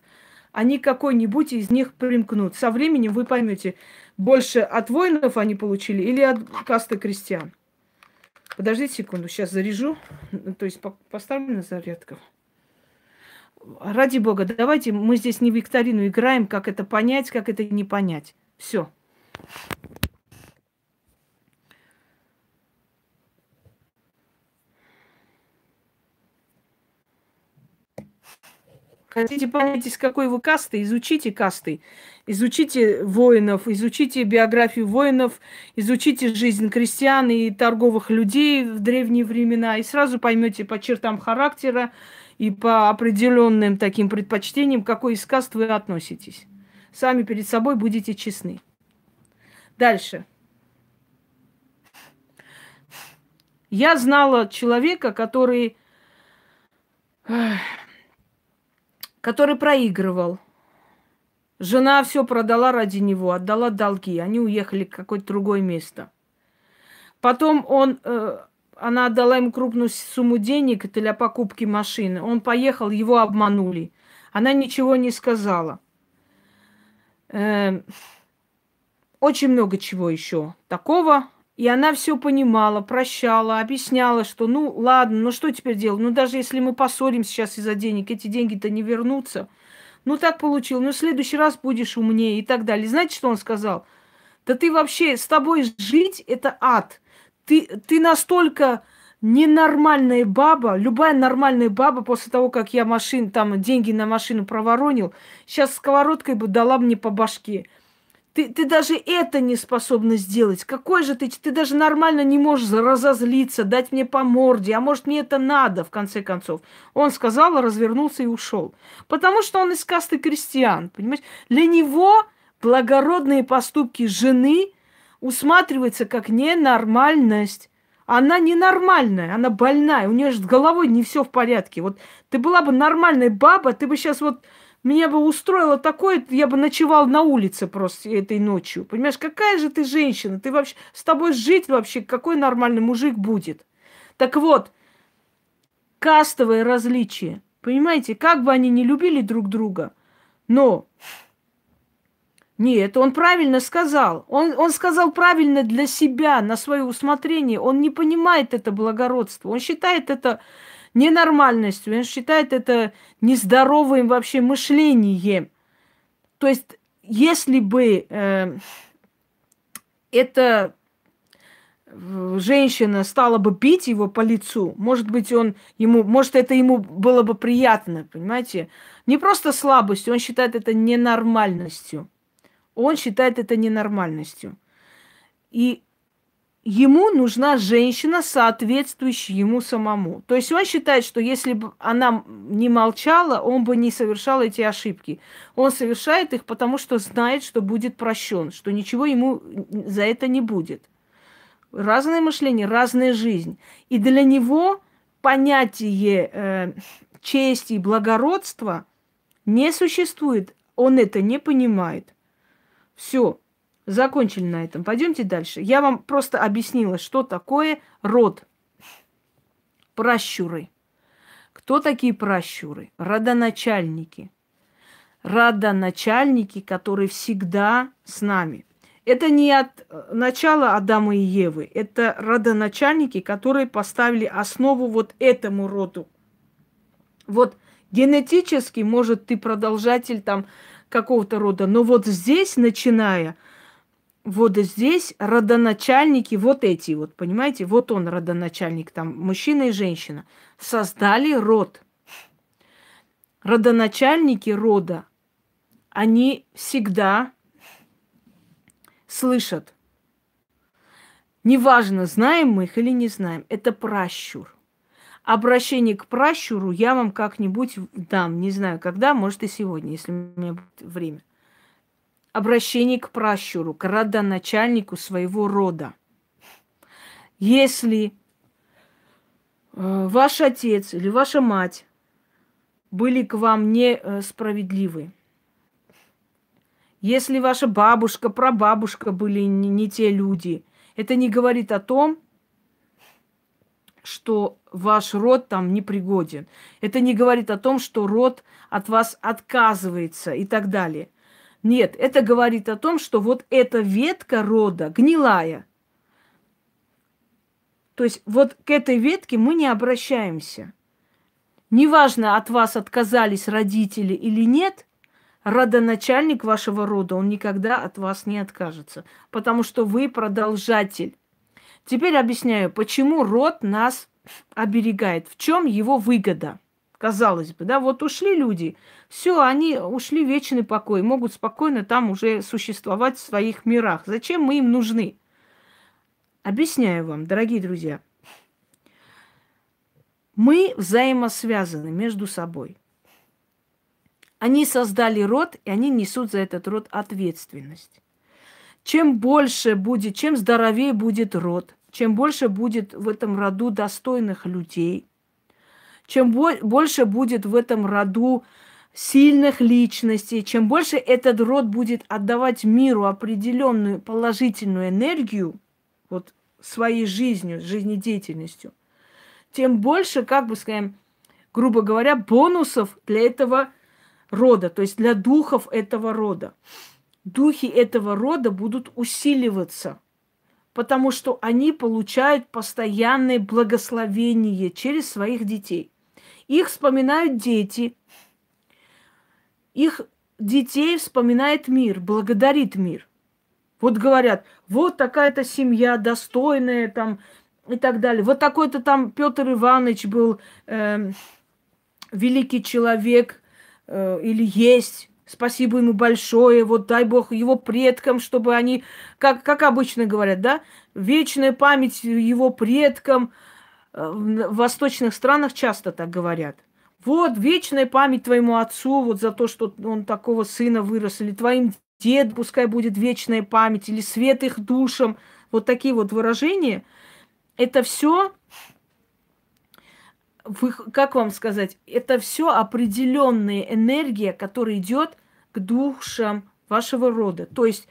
S1: они какой-нибудь из них примкнут. Со временем вы поймете, больше от воинов они получили или от касты крестьян. Подождите секунду, сейчас заряжу. То есть поставлю на зарядку. Ради бога, давайте мы здесь не викторину играем, как это понять, как это не понять. Все. Хотите понять, из какой вы касты, изучите касты. Изучите воинов, изучите биографию воинов, изучите жизнь крестьян и торговых людей в древние времена, и сразу поймете по чертам характера и по определенным таким предпочтениям, к какой из каст вы относитесь. Сами перед собой будете честны. Дальше. Я знала человека, который который проигрывал. Жена все продала ради него, отдала долги. Они уехали в какое-то другое место. Потом он, э, она отдала ему крупную сумму денег для покупки машины. Он поехал, его обманули. Она ничего не сказала. Э, очень много чего еще такого. И она все понимала, прощала, объясняла, что ну ладно, ну что теперь делать? Ну даже если мы поссорим сейчас из-за денег, эти деньги-то не вернутся. Ну так получил, ну в следующий раз будешь умнее и так далее. Знаете, что он сказал? Да ты вообще, с тобой жить это ад. Ты, ты настолько ненормальная баба, любая нормальная баба после того, как я машин, там деньги на машину проворонил, сейчас сковородкой бы дала мне по башке. Ты, ты даже это не способна сделать. Какой же ты? Ты даже нормально не можешь разозлиться, дать мне по морде. А может, мне это надо, в конце концов. Он сказал, развернулся и ушел. Потому что он из касты крестьян, понимаешь? Для него благородные поступки жены усматриваются как ненормальность. Она ненормальная, она больная, у нее же с головой не все в порядке. Вот ты была бы нормальная баба, ты бы сейчас вот меня бы устроило такое, я бы ночевал на улице просто этой ночью. Понимаешь, какая же ты женщина? Ты вообще с тобой жить вообще, какой нормальный мужик будет? Так вот, кастовое различие. Понимаете, как бы они не любили друг друга, но нет, он правильно сказал. Он, он сказал правильно для себя, на свое усмотрение. Он не понимает это благородство. Он считает это ненормальностью, он считает это нездоровым вообще мышлением. То есть, если бы э, эта женщина стала бы бить его по лицу, может быть, он ему, может, это ему было бы приятно, понимаете? Не просто слабостью, он считает это ненормальностью. Он считает это ненормальностью. И ему нужна женщина, соответствующая ему самому. То есть он считает, что если бы она не молчала, он бы не совершал эти ошибки. Он совершает их, потому что знает, что будет прощен, что ничего ему за это не будет. Разное мышление, разная жизнь. И для него понятие э, чести и благородства не существует. Он это не понимает. Все. Закончили на этом. Пойдемте дальше. Я вам просто объяснила, что такое род. Пращуры. Кто такие пращуры? Родоначальники. Родоначальники, которые всегда с нами. Это не от э, начала Адама и Евы. Это родоначальники, которые поставили основу вот этому роду. Вот генетически, может, ты продолжатель там какого-то рода, но вот здесь, начиная вот здесь родоначальники, вот эти вот, понимаете, вот он родоначальник, там мужчина и женщина, создали род. Родоначальники рода, они всегда слышат. Неважно, знаем мы их или не знаем, это пращур. Обращение к пращуру я вам как-нибудь дам, не знаю когда, может и сегодня, если у меня будет время обращение к пращуру, к родоначальнику своего рода. Если э, ваш отец или ваша мать были к вам несправедливы, если ваша бабушка, прабабушка были не, не те люди, это не говорит о том, что ваш род там непригоден. Это не говорит о том, что род от вас отказывается и так далее. Нет, это говорит о том, что вот эта ветка рода гнилая. То есть вот к этой ветке мы не обращаемся. Неважно, от вас отказались родители или нет, родоначальник вашего рода, он никогда от вас не откажется, потому что вы продолжатель. Теперь объясняю, почему род нас оберегает, в чем его выгода. Казалось бы, да, вот ушли люди, все, они ушли в вечный покой, могут спокойно там уже существовать в своих мирах. Зачем мы им нужны? Объясняю вам, дорогие друзья. Мы взаимосвязаны между собой. Они создали род, и они несут за этот род ответственность. Чем больше будет, чем здоровее будет род, чем больше будет в этом роду достойных людей, чем больше будет в этом роду сильных личностей, чем больше этот род будет отдавать миру определенную положительную энергию, вот своей жизнью, жизнедеятельностью, тем больше, как бы скажем, грубо говоря, бонусов для этого рода, то есть для духов этого рода. Духи этого рода будут усиливаться, потому что они получают постоянное благословение через своих детей. Их вспоминают дети, их детей вспоминает мир, благодарит мир. Вот говорят, вот такая-то семья достойная там и так далее. Вот такой-то там Петр Иванович был э, великий человек, э, или есть. Спасибо ему большое. Вот дай Бог его предкам, чтобы они, как, как обычно говорят, да, вечная память его предкам. Э, в восточных странах часто так говорят. Вот вечная память твоему отцу, вот за то, что он такого сына вырос, или твоим дед, пускай будет вечная память, или свет их душам. Вот такие вот выражения. Это все как вам сказать, это все определенная энергия, которая идет к душам вашего рода. То есть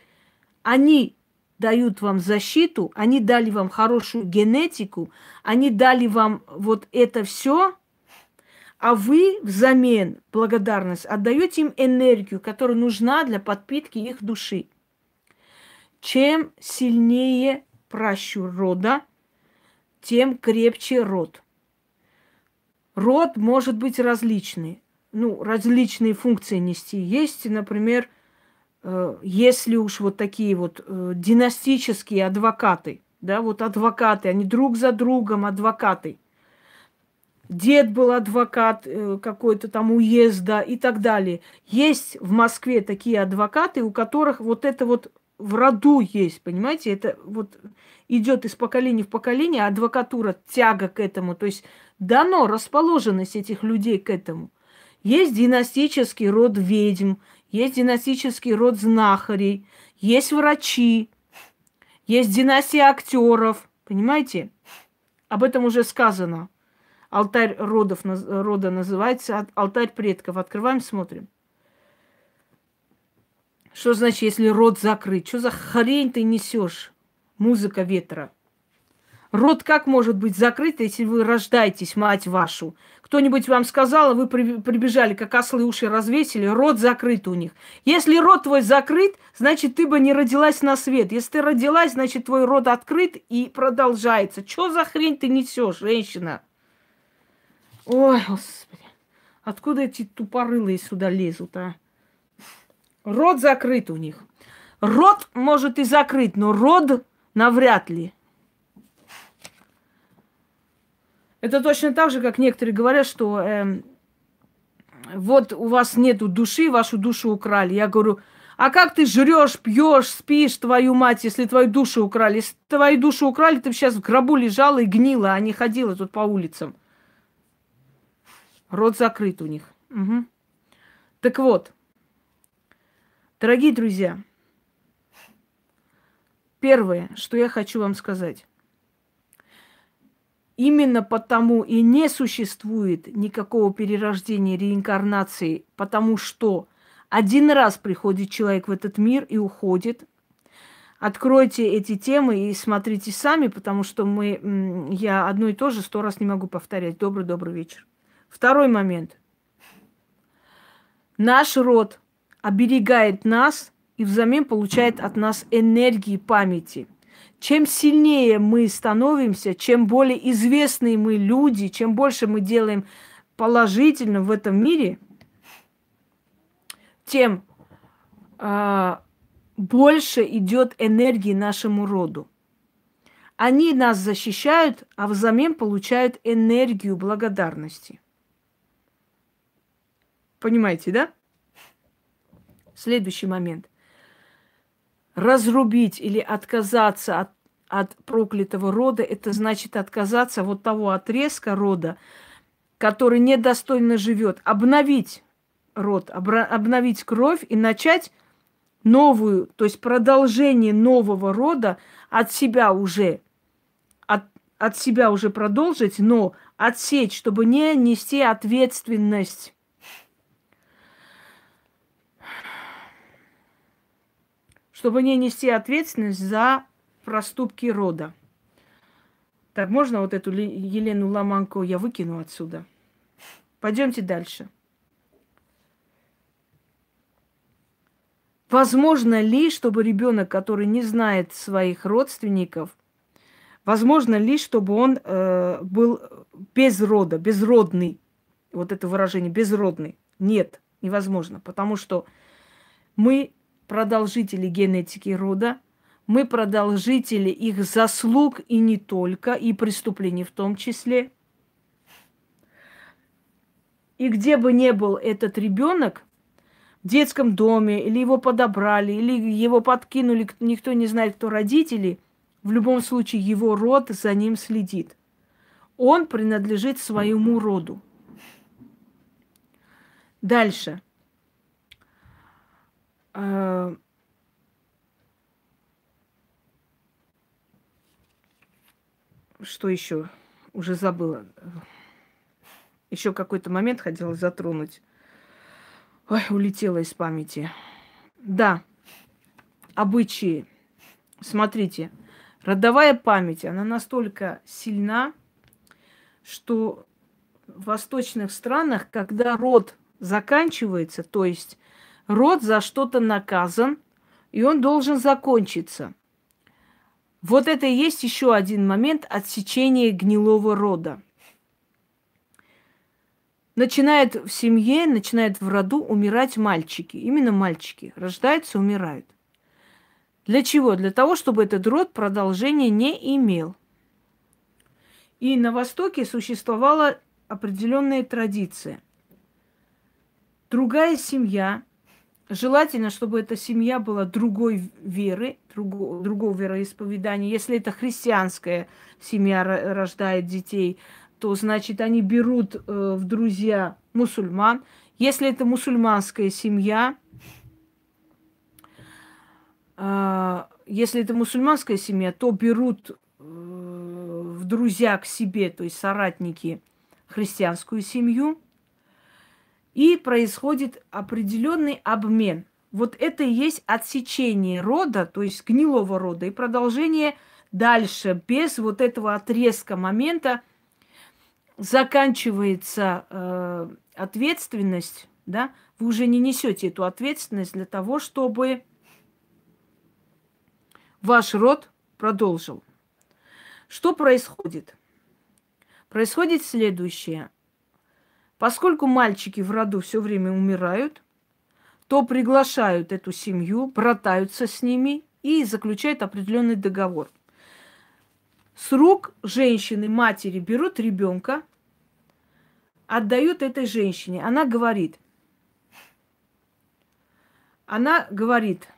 S1: они дают вам защиту, они дали вам хорошую генетику, они дали вам вот это все, а вы взамен благодарность отдаете им энергию, которая нужна для подпитки их души. Чем сильнее пращу рода, тем крепче род. Род может быть различный, ну, различные функции нести. Есть, например, э, если уж вот такие вот э, династические адвокаты, да, вот адвокаты, они друг за другом адвокаты. Дед был адвокат э, какой-то там уезда и так далее. Есть в Москве такие адвокаты, у которых вот это вот в роду есть, понимаете? Это вот идет из поколения в поколение, адвокатура, тяга к этому. То есть дано расположенность этих людей к этому. Есть династический род ведьм, есть династический род знахарей, есть врачи, есть династия актеров, понимаете? Об этом уже сказано. Алтарь родов, рода называется, алтарь предков. Открываем, смотрим. Что значит, если род закрыт? Что за хрень ты несешь? Музыка ветра. Рот как может быть закрыт, если вы рождаетесь, мать вашу? Кто-нибудь вам сказал, а вы прибежали, как ослы уши развесили, рот закрыт у них. Если рот твой закрыт, значит, ты бы не родилась на свет. Если ты родилась, значит, твой рот открыт и продолжается. Что за хрень ты несешь, женщина? Ой, господи. Откуда эти тупорылые сюда лезут, а? Рот закрыт у них. Рот может и закрыть, но род навряд ли. Это точно так же, как некоторые говорят, что э, вот у вас нету души, вашу душу украли. Я говорю, а как ты жрешь, пьешь, спишь, твою мать, если твою душу украли? Если твою душу украли, ты бы сейчас в гробу лежала и гнила, а не ходила тут по улицам. Рот закрыт у них. Угу. Так вот, дорогие друзья, первое, что я хочу вам сказать. Именно потому и не существует никакого перерождения, реинкарнации, потому что один раз приходит человек в этот мир и уходит. Откройте эти темы и смотрите сами, потому что мы, я одно и то же сто раз не могу повторять. Добрый-добрый вечер. Второй момент. Наш род оберегает нас и взамен получает от нас энергии памяти – чем сильнее мы становимся, чем более известные мы люди, чем больше мы делаем положительно в этом мире, тем э, больше идет энергии нашему роду. Они нас защищают, а взамен получают энергию благодарности. Понимаете, да? Следующий момент разрубить или отказаться от, от проклятого рода, это значит отказаться вот того отрезка рода, который недостойно живет, обновить род, обновить кровь и начать новую, то есть продолжение нового рода от себя уже, от, от себя уже продолжить, но отсечь, чтобы не нести ответственность чтобы не нести ответственность за проступки рода. Так, можно вот эту Елену Ломанко я выкину отсюда? Пойдемте дальше. Возможно ли, чтобы ребенок, который не знает своих родственников, возможно ли, чтобы он э, был без рода, безродный? Вот это выражение безродный. Нет, невозможно, потому что мы продолжители генетики рода, мы продолжители их заслуг и не только, и преступлений в том числе. И где бы ни был этот ребенок, в детском доме, или его подобрали, или его подкинули, никто не знает, кто родители, в любом случае его род за ним следит. Он принадлежит своему роду. Дальше – а, что еще? Уже забыла. Еще какой-то момент хотела затронуть. Ой, улетела из памяти. Да, обычаи. Смотрите, родовая память, она настолько сильна, что в восточных странах, когда род заканчивается, то есть род за что-то наказан, и он должен закончиться. Вот это и есть еще один момент отсечения гнилого рода. Начинают в семье, начинают в роду умирать мальчики. Именно мальчики. Рождаются, умирают. Для чего? Для того, чтобы этот род продолжения не имел. И на Востоке существовала определенная традиция. Другая семья Желательно, чтобы эта семья была другой веры, другого, другого вероисповедания. Если это христианская семья рождает детей, то значит они берут э, в друзья мусульман. Если это мусульманская семья, э, если это мусульманская семья, то берут э, в друзья к себе, то есть соратники, христианскую семью – и происходит определенный обмен. Вот это и есть отсечение рода, то есть гнилого рода, и продолжение дальше, без вот этого отрезка момента заканчивается э, ответственность, да, вы уже не несете эту ответственность для того, чтобы ваш род продолжил. Что происходит? Происходит следующее. Поскольку мальчики в роду все время умирают, то приглашают эту семью, братаются с ними и заключают определенный договор. С рук женщины, матери берут ребенка, отдают этой женщине. Она говорит, она говорит,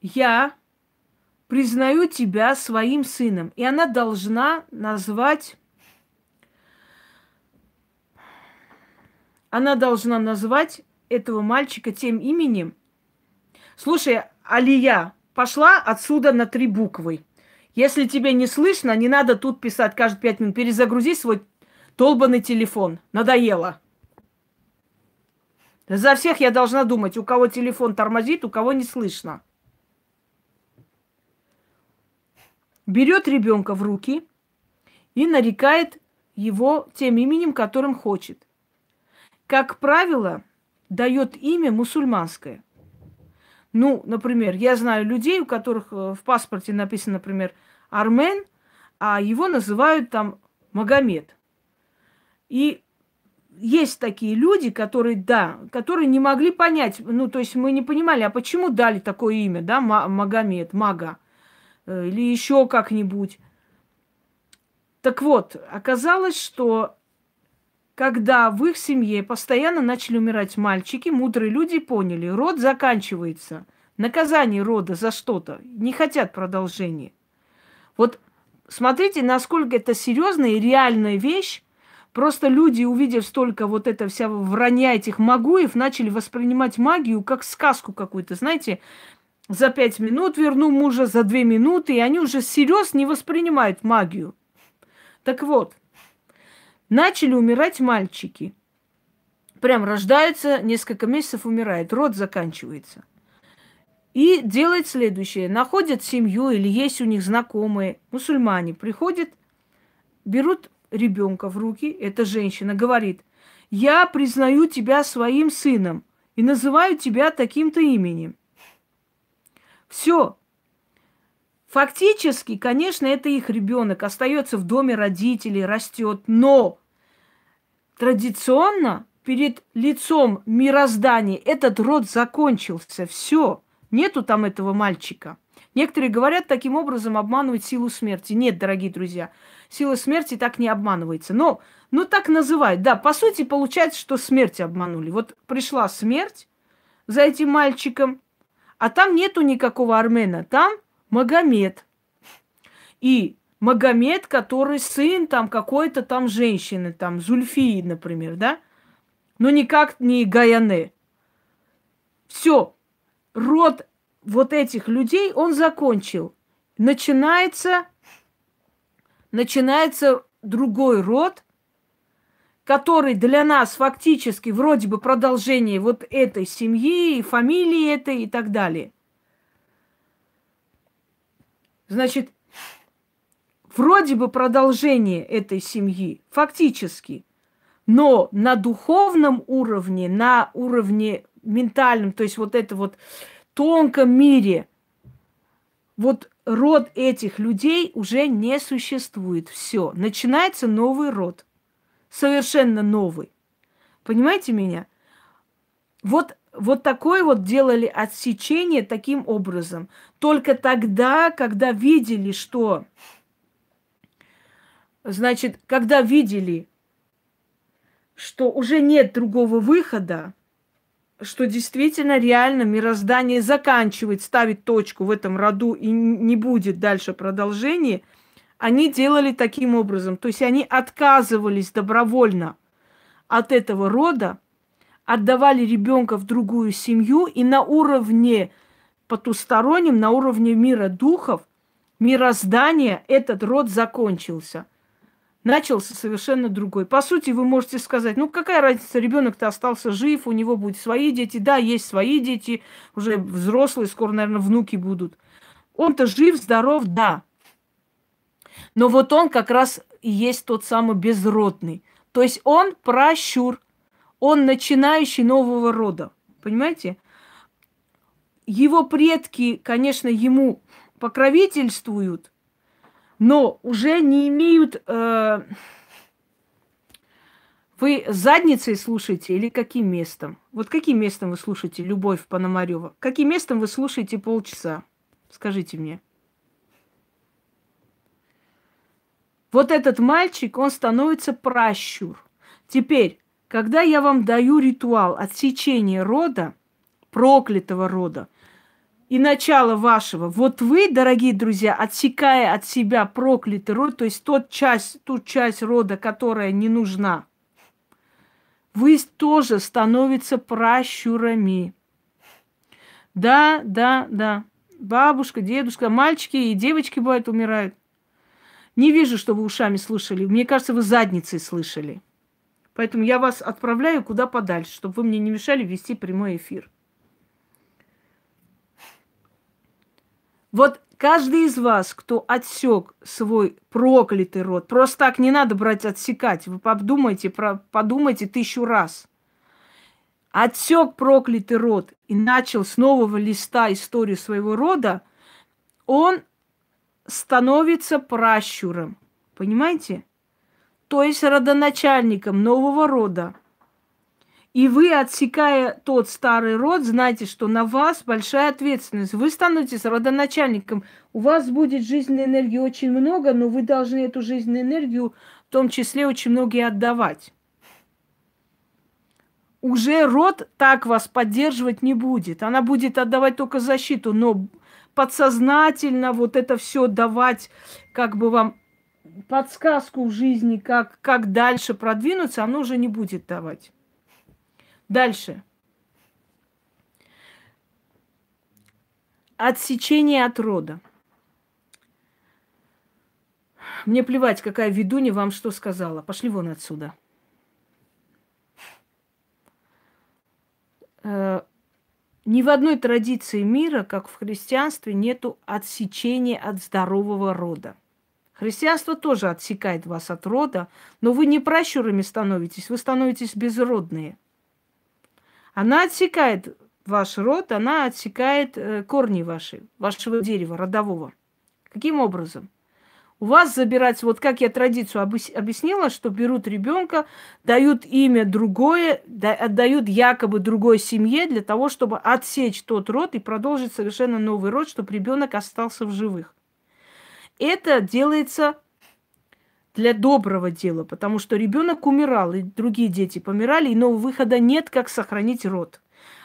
S1: я признаю тебя своим сыном. И она должна назвать она должна назвать этого мальчика тем именем. Слушай, Алия, пошла отсюда на три буквы. Если тебе не слышно, не надо тут писать каждые пять минут. Перезагрузи свой долбанный телефон. Надоело. За всех я должна думать, у кого телефон тормозит, у кого не слышно. Берет ребенка в руки и нарекает его тем именем, которым хочет. Как правило, дает имя мусульманское. Ну, например, я знаю людей, у которых э, в паспорте написано, например, Армен, а его называют там Магомед. И есть такие люди, которые, да, которые не могли понять, ну, то есть мы не понимали, а почему дали такое имя, да, Магомед, Мага, э, или еще как-нибудь. Так вот, оказалось, что когда в их семье постоянно начали умирать мальчики, мудрые люди поняли, род заканчивается. Наказание рода за что-то. Не хотят продолжения. Вот смотрите, насколько это серьезная и реальная вещь. Просто люди, увидев столько вот это вся вранья этих магуев, начали воспринимать магию как сказку какую-то. Знаете, за пять минут верну мужа, за две минуты, и они уже серьезно не воспринимают магию. Так вот, начали умирать мальчики. Прям рождаются, несколько месяцев умирает, род заканчивается. И делает следующее. Находят семью или есть у них знакомые, мусульмане, приходят, берут ребенка в руки, эта женщина говорит, я признаю тебя своим сыном и называю тебя таким-то именем. Все, Фактически, конечно, это их ребенок, остается в доме родителей, растет, но традиционно перед лицом мироздания этот род закончился. Все, нету там этого мальчика. Некоторые говорят, таким образом обманывать силу смерти. Нет, дорогие друзья, сила смерти так не обманывается. Но, ну так называют. Да, по сути, получается, что смерть обманули. Вот пришла смерть за этим мальчиком, а там нету никакого армена. Там Магомед. И Магомед, который сын там какой-то там женщины, там Зульфии, например, да? Но никак не Гаяне. Все. Род вот этих людей он закончил. Начинается, начинается другой род, который для нас фактически вроде бы продолжение вот этой семьи, фамилии этой и так далее. Значит, вроде бы продолжение этой семьи, фактически, но на духовном уровне, на уровне ментальном, то есть вот это вот тонком мире, вот род этих людей уже не существует. Все, начинается новый род, совершенно новый. Понимаете меня? Вот вот такое вот делали отсечение таким образом. Только тогда, когда видели, что... Значит, когда видели, что уже нет другого выхода, что действительно реально мироздание заканчивает, ставит точку в этом роду и не будет дальше продолжения, они делали таким образом. То есть они отказывались добровольно от этого рода, отдавали ребенка в другую семью, и на уровне потустороннем, на уровне мира духов, мироздания этот род закончился. Начался совершенно другой. По сути, вы можете сказать, ну какая разница, ребенок-то остался жив, у него будут свои дети. Да, есть свои дети, уже взрослые, скоро, наверное, внуки будут. Он-то жив, здоров, да. Но вот он как раз и есть тот самый безродный. То есть он прощур, он начинающий нового рода. Понимаете? Его предки, конечно, ему покровительствуют, но уже не имеют... Э, вы задницей слушаете или каким местом? Вот каким местом вы слушаете Любовь Пономарева? Каким местом вы слушаете полчаса? Скажите мне. Вот этот мальчик, он становится пращур. Теперь, когда я вам даю ритуал отсечения рода, проклятого рода, и начало вашего, вот вы, дорогие друзья, отсекая от себя проклятый род, то есть тот часть, ту часть рода, которая не нужна, вы тоже становитесь пращурами. Да, да, да. бабушка, дедушка, мальчики и девочки бывают умирают. Не вижу, что вы ушами слышали. Мне кажется, вы задницей слышали. Поэтому я вас отправляю куда подальше, чтобы вы мне не мешали вести прямой эфир. Вот каждый из вас, кто отсек свой проклятый род, просто так не надо брать отсекать. Вы подумайте, про, подумайте тысячу раз. Отсек проклятый род и начал с нового листа историю своего рода, он становится пращуром. Понимаете? То есть родоначальником нового рода. И вы, отсекая тот старый род, знаете, что на вас большая ответственность. Вы становитесь родоначальником. У вас будет жизненной энергии очень много, но вы должны эту жизненную энергию в том числе очень многие отдавать. Уже род так вас поддерживать не будет. Она будет отдавать только защиту, но подсознательно вот это все давать, как бы вам подсказку в жизни, как, как дальше продвинуться, оно уже не будет давать. Дальше. Отсечение от рода. Мне плевать, какая ведунья вам что сказала. Пошли вон отсюда. Э, ни в одной традиции мира, как в христианстве, нету отсечения от здорового рода. Христианство тоже отсекает вас от рода, но вы не пращурами становитесь, вы становитесь безродные. Она отсекает ваш род, она отсекает э, корни ваши, вашего дерева, родового. Каким образом? у вас забирать, вот как я традицию объяснила, что берут ребенка, дают имя другое, отдают якобы другой семье для того, чтобы отсечь тот род и продолжить совершенно новый род, чтобы ребенок остался в живых. Это делается для доброго дела, потому что ребенок умирал, и другие дети помирали, и нового выхода нет, как сохранить род.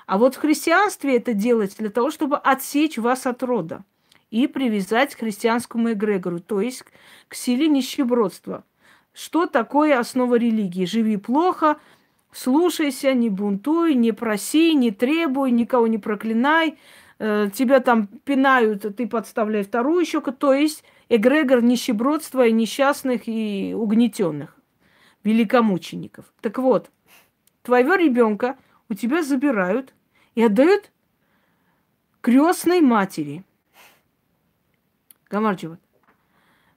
S1: А вот в христианстве это делается для того, чтобы отсечь вас от рода и привязать к христианскому эгрегору, то есть к силе нищебродства. Что такое основа религии? Живи плохо, слушайся, не бунтуй, не проси, не требуй, никого не проклинай, э, тебя там пинают, а ты подставляй вторую щеку, то есть эгрегор нищебродства и несчастных и угнетенных, великомучеников. Так вот, твоего ребенка у тебя забирают и отдают крестной матери – Гамарджиева.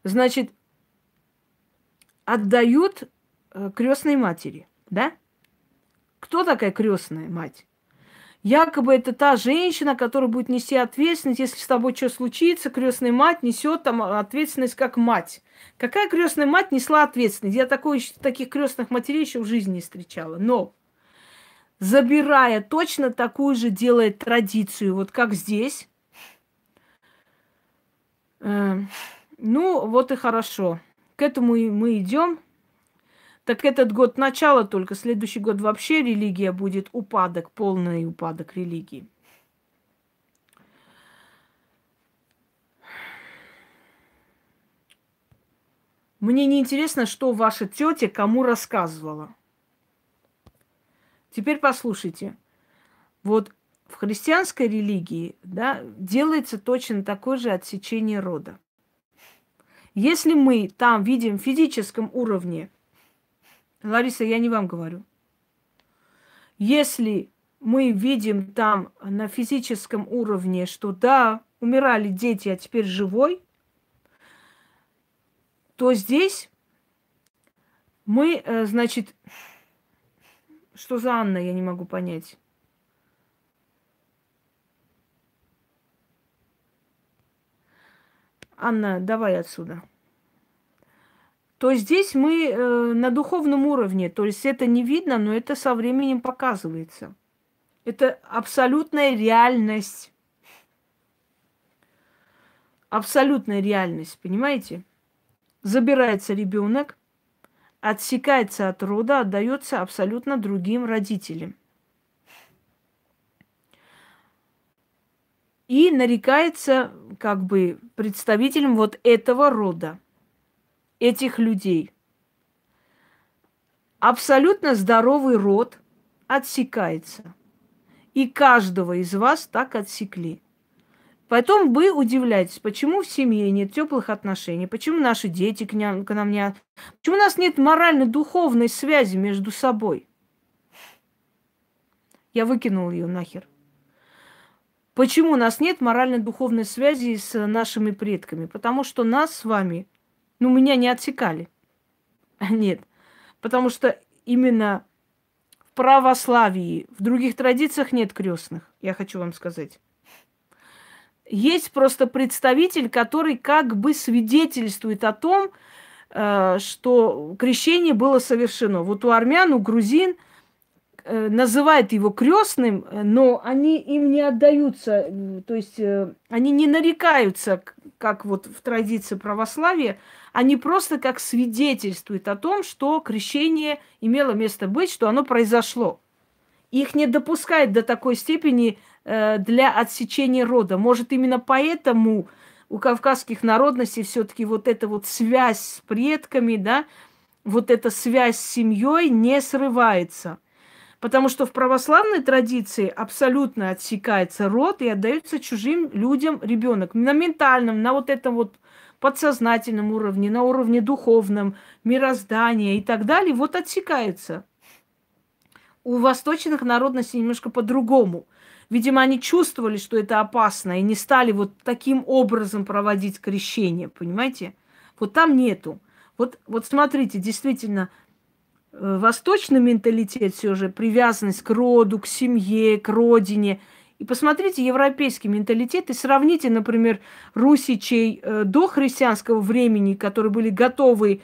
S1: Значит, отдают э, крестной матери, да? Кто такая крестная мать? Якобы это та женщина, которая будет нести ответственность, если с тобой что случится, крестная мать несет там ответственность как мать. Какая крестная мать несла ответственность? Я такой, таких крестных матерей еще в жизни не встречала. Но забирая точно такую же делает традицию, вот как здесь, Эм, ну, вот и хорошо. К этому мы идем. Так этот год начало только, следующий год вообще религия будет упадок, полный упадок религии. Мне не интересно, что ваша тетя кому рассказывала. Теперь послушайте. Вот в христианской религии да, делается точно такое же отсечение рода. Если мы там видим в физическом уровне, Лариса, я не вам говорю, если мы видим там на физическом уровне, что да, умирали дети, а теперь живой, то здесь мы, э, значит, что за Анна, я не могу понять. Анна, давай отсюда. То здесь мы э, на духовном уровне, то есть это не видно, но это со временем показывается. Это абсолютная реальность. Абсолютная реальность, понимаете? Забирается ребенок, отсекается от рода, отдается абсолютно другим родителям. и нарекается как бы представителем вот этого рода, этих людей. Абсолютно здоровый род отсекается. И каждого из вас так отсекли. Потом вы удивляетесь, почему в семье нет теплых отношений, почему наши дети к нам, к нам не... Почему у нас нет морально-духовной связи между собой? Я выкинул ее нахер. Почему у нас нет морально-духовной связи с нашими предками? Потому что нас с вами, ну, меня не отсекали. *laughs* Нет. Потому что именно в православии, в других традициях нет крестных, я хочу вам сказать. Есть просто представитель, который как бы свидетельствует о том, э, что крещение было совершено. Вот у армян, у грузин э, называют его крестным, но они им не отдаются, то есть э, они не нарекаются, как вот в традиции православия, они просто как свидетельствуют о том, что крещение имело место быть, что оно произошло. Их не допускает до такой степени Э, для отсечения рода. Может, именно поэтому у кавказских народностей все-таки вот эта вот связь с предками, да, вот эта связь с семьей не срывается. Потому что в православной традиции абсолютно отсекается род и отдается чужим людям ребенок. На ментальном, на вот этом вот подсознательном уровне, на уровне духовном, мироздания и так далее, вот отсекается. У восточных народностей немножко по-другому – Видимо, они чувствовали, что это опасно, и не стали вот таким образом проводить крещение, понимаете? Вот там нету. Вот, вот смотрите, действительно, э, восточный менталитет все же, привязанность к роду, к семье, к родине. И посмотрите европейский менталитет и сравните, например, русичей э, до христианского времени, которые были готовы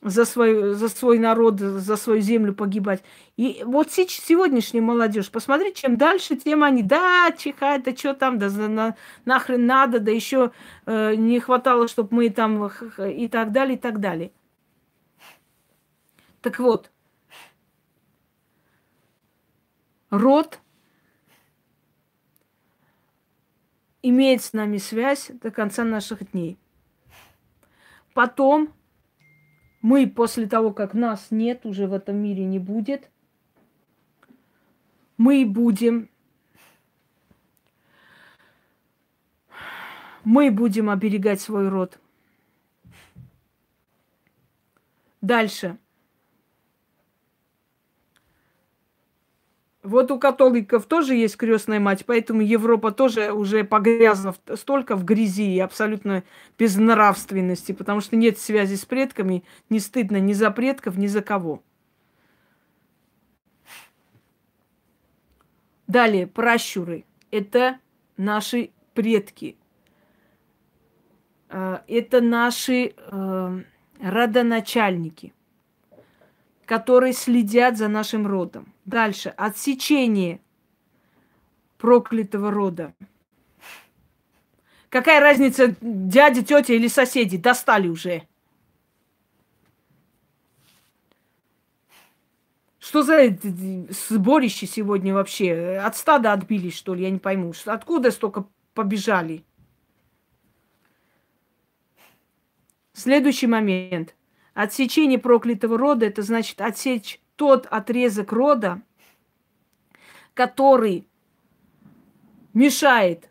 S1: за свой, за свой народ, за свою землю погибать. И вот сегодняшняя молодежь, посмотри, чем дальше, тем они, да, чихать, да что там, да на, нахрен надо, да еще э, не хватало, чтобы мы там и так далее, и так далее. Так вот, род имеет с нами связь до конца наших дней. Потом мы после того, как нас нет, уже в этом мире не будет, мы будем мы будем оберегать свой род. Дальше. Вот у католиков тоже есть крестная мать, поэтому Европа тоже уже погрязла столько в грязи и абсолютно безнравственности, потому что нет связи с предками, не стыдно ни за предков, ни за кого. Далее, пращуры. Это наши предки. Э, это наши э, родоначальники – которые следят за нашим родом. Дальше. Отсечение проклятого рода. Какая разница, дядя, тетя или соседи? Достали уже. Что за сборище сегодня вообще? От стада отбились, что ли? Я не пойму. Откуда столько побежали? Следующий момент – Отсечение проклятого рода – это значит отсечь тот отрезок рода, который мешает,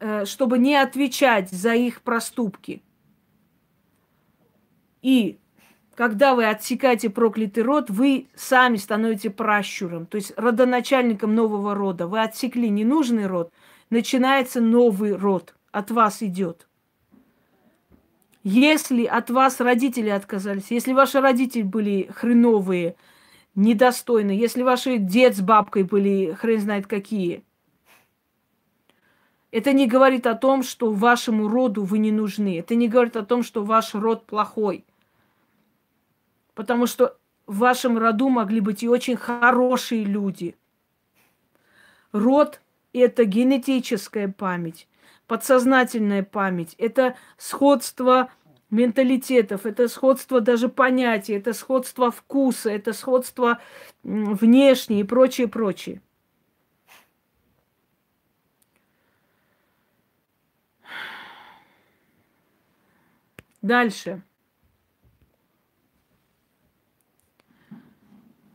S1: э, чтобы не отвечать за их проступки. И когда вы отсекаете проклятый род, вы сами становитесь пращуром, то есть родоначальником нового рода. Вы отсекли ненужный род, начинается новый род, от вас идет – если от вас родители отказались, если ваши родители были хреновые, недостойные, если ваши дед с бабкой были хрен знает какие, это не говорит о том, что вашему роду вы не нужны. Это не говорит о том, что ваш род плохой. Потому что в вашем роду могли быть и очень хорошие люди. Род – это генетическая память подсознательная память, это сходство менталитетов, это сходство даже понятий, это сходство вкуса, это сходство внешнее и прочее, прочее. Дальше.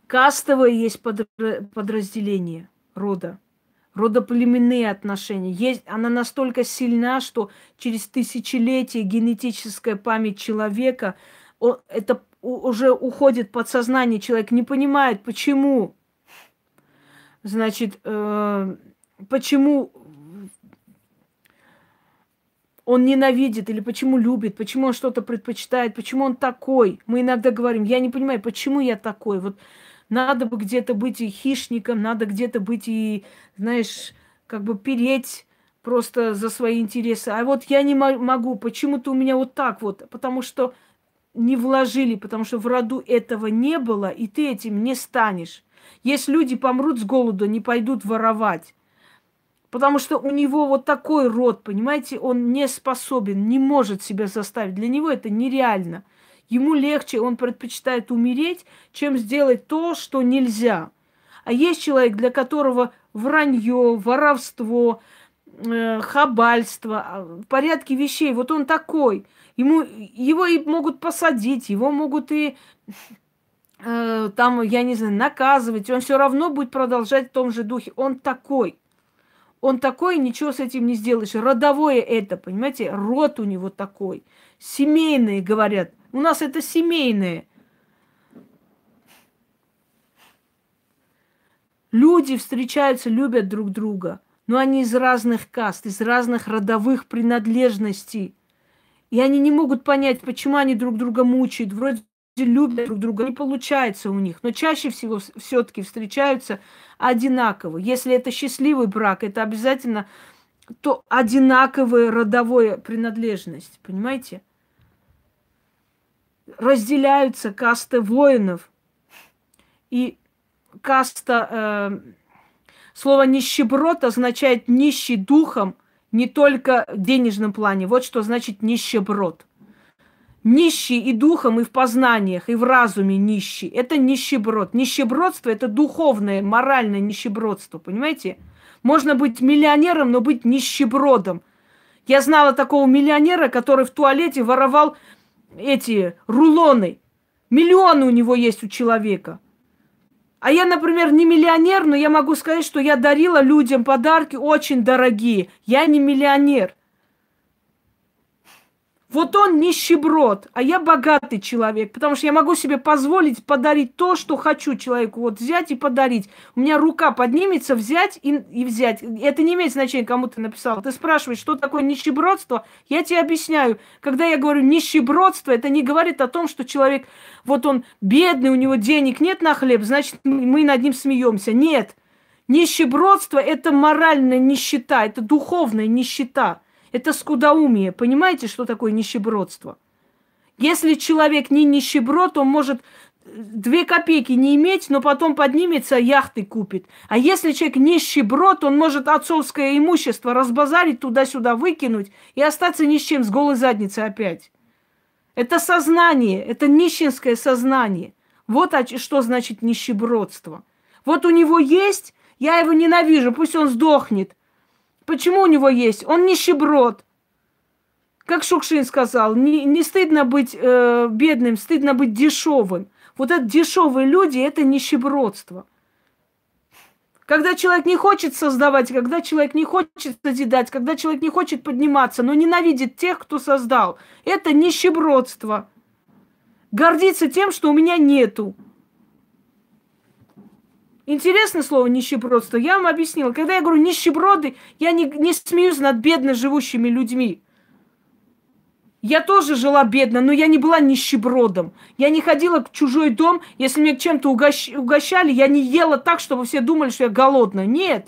S1: Кастовое есть подразделение рода. Родоплеменные отношения. Есть, она настолько сильна, что через тысячелетия генетическая память человека, он, это уже уходит подсознание, человек не понимает, почему. Значит, э, почему он ненавидит или почему любит, почему он что-то предпочитает, почему он такой. Мы иногда говорим, я не понимаю, почему я такой. Вот надо бы где-то быть и хищником, надо где-то быть и, знаешь, как бы переть просто за свои интересы. А вот я не могу, почему-то у меня вот так вот, потому что не вложили, потому что в роду этого не было, и ты этим не станешь. Если люди помрут с голоду, не пойдут воровать. Потому что у него вот такой род, понимаете, он не способен, не может себя заставить. Для него это нереально. Ему легче, он предпочитает умереть, чем сделать то, что нельзя. А есть человек, для которого вранье, воровство, э, хабальство, а, в порядке вещей, вот он такой. Ему, его и могут посадить, его могут и э, там, я не знаю, наказывать. Он все равно будет продолжать в том же духе. Он такой. Он такой, ничего с этим не сделаешь. Родовое это, понимаете? Род у него такой. Семейные, говорят. У нас это семейные. Люди встречаются, любят друг друга, но они из разных каст, из разных родовых принадлежностей. И они не могут понять, почему они друг друга мучают. Вроде любят друг друга, не получается у них. Но чаще всего все-таки встречаются одинаково. Если это счастливый брак, это обязательно то одинаковая родовая принадлежность. Понимаете? Разделяются касты воинов. И каста... Э, слово нищеброд означает нищий духом, не только в денежном плане. Вот что значит нищеброд нищий и духом, и в познаниях, и в разуме нищий. Это нищеброд. Нищебродство – это духовное, моральное нищебродство, понимаете? Можно быть миллионером, но быть нищебродом. Я знала такого миллионера, который в туалете воровал эти рулоны. Миллионы у него есть у человека. А я, например, не миллионер, но я могу сказать, что я дарила людям подарки очень дорогие. Я не миллионер. Вот он нищеброд, а я богатый человек, потому что я могу себе позволить подарить то, что хочу человеку, вот взять и подарить. У меня рука поднимется, взять и, и взять. Это не имеет значения, кому ты написал. Ты спрашиваешь, что такое нищебродство, я тебе объясняю. Когда я говорю нищебродство, это не говорит о том, что человек, вот он бедный, у него денег нет на хлеб, значит, мы над ним смеемся. Нет. Нищебродство – это моральная нищета, это духовная нищета – это скудоумие. Понимаете, что такое нищебродство? Если человек не нищеброд, он может э, две копейки не иметь, но потом поднимется, яхты купит. А если человек нищеброд, он может отцовское имущество разбазарить, туда-сюда выкинуть и остаться ни с чем, с голой задницей опять. Это сознание, это нищенское сознание. Вот что значит нищебродство. Вот у него есть, я его ненавижу, пусть он сдохнет. Почему у него есть? Он нищеброд. Как Шукшин сказал, не, не стыдно быть э, бедным, стыдно быть дешевым. Вот это дешевые люди – это нищебродство. Когда человек не хочет создавать, когда человек не хочет созидать, когда человек не хочет подниматься, но ненавидит тех, кто создал, это нищебродство. Гордиться тем, что у меня нету. Интересное слово нищебродство. Я вам объяснила. Когда я говорю нищеброды, я не, не смеюсь над бедно живущими людьми. Я тоже жила бедно, но я не была нищебродом. Я не ходила в чужой дом, если меня чем-то угощ... угощали, я не ела так, чтобы все думали, что я голодная. Нет.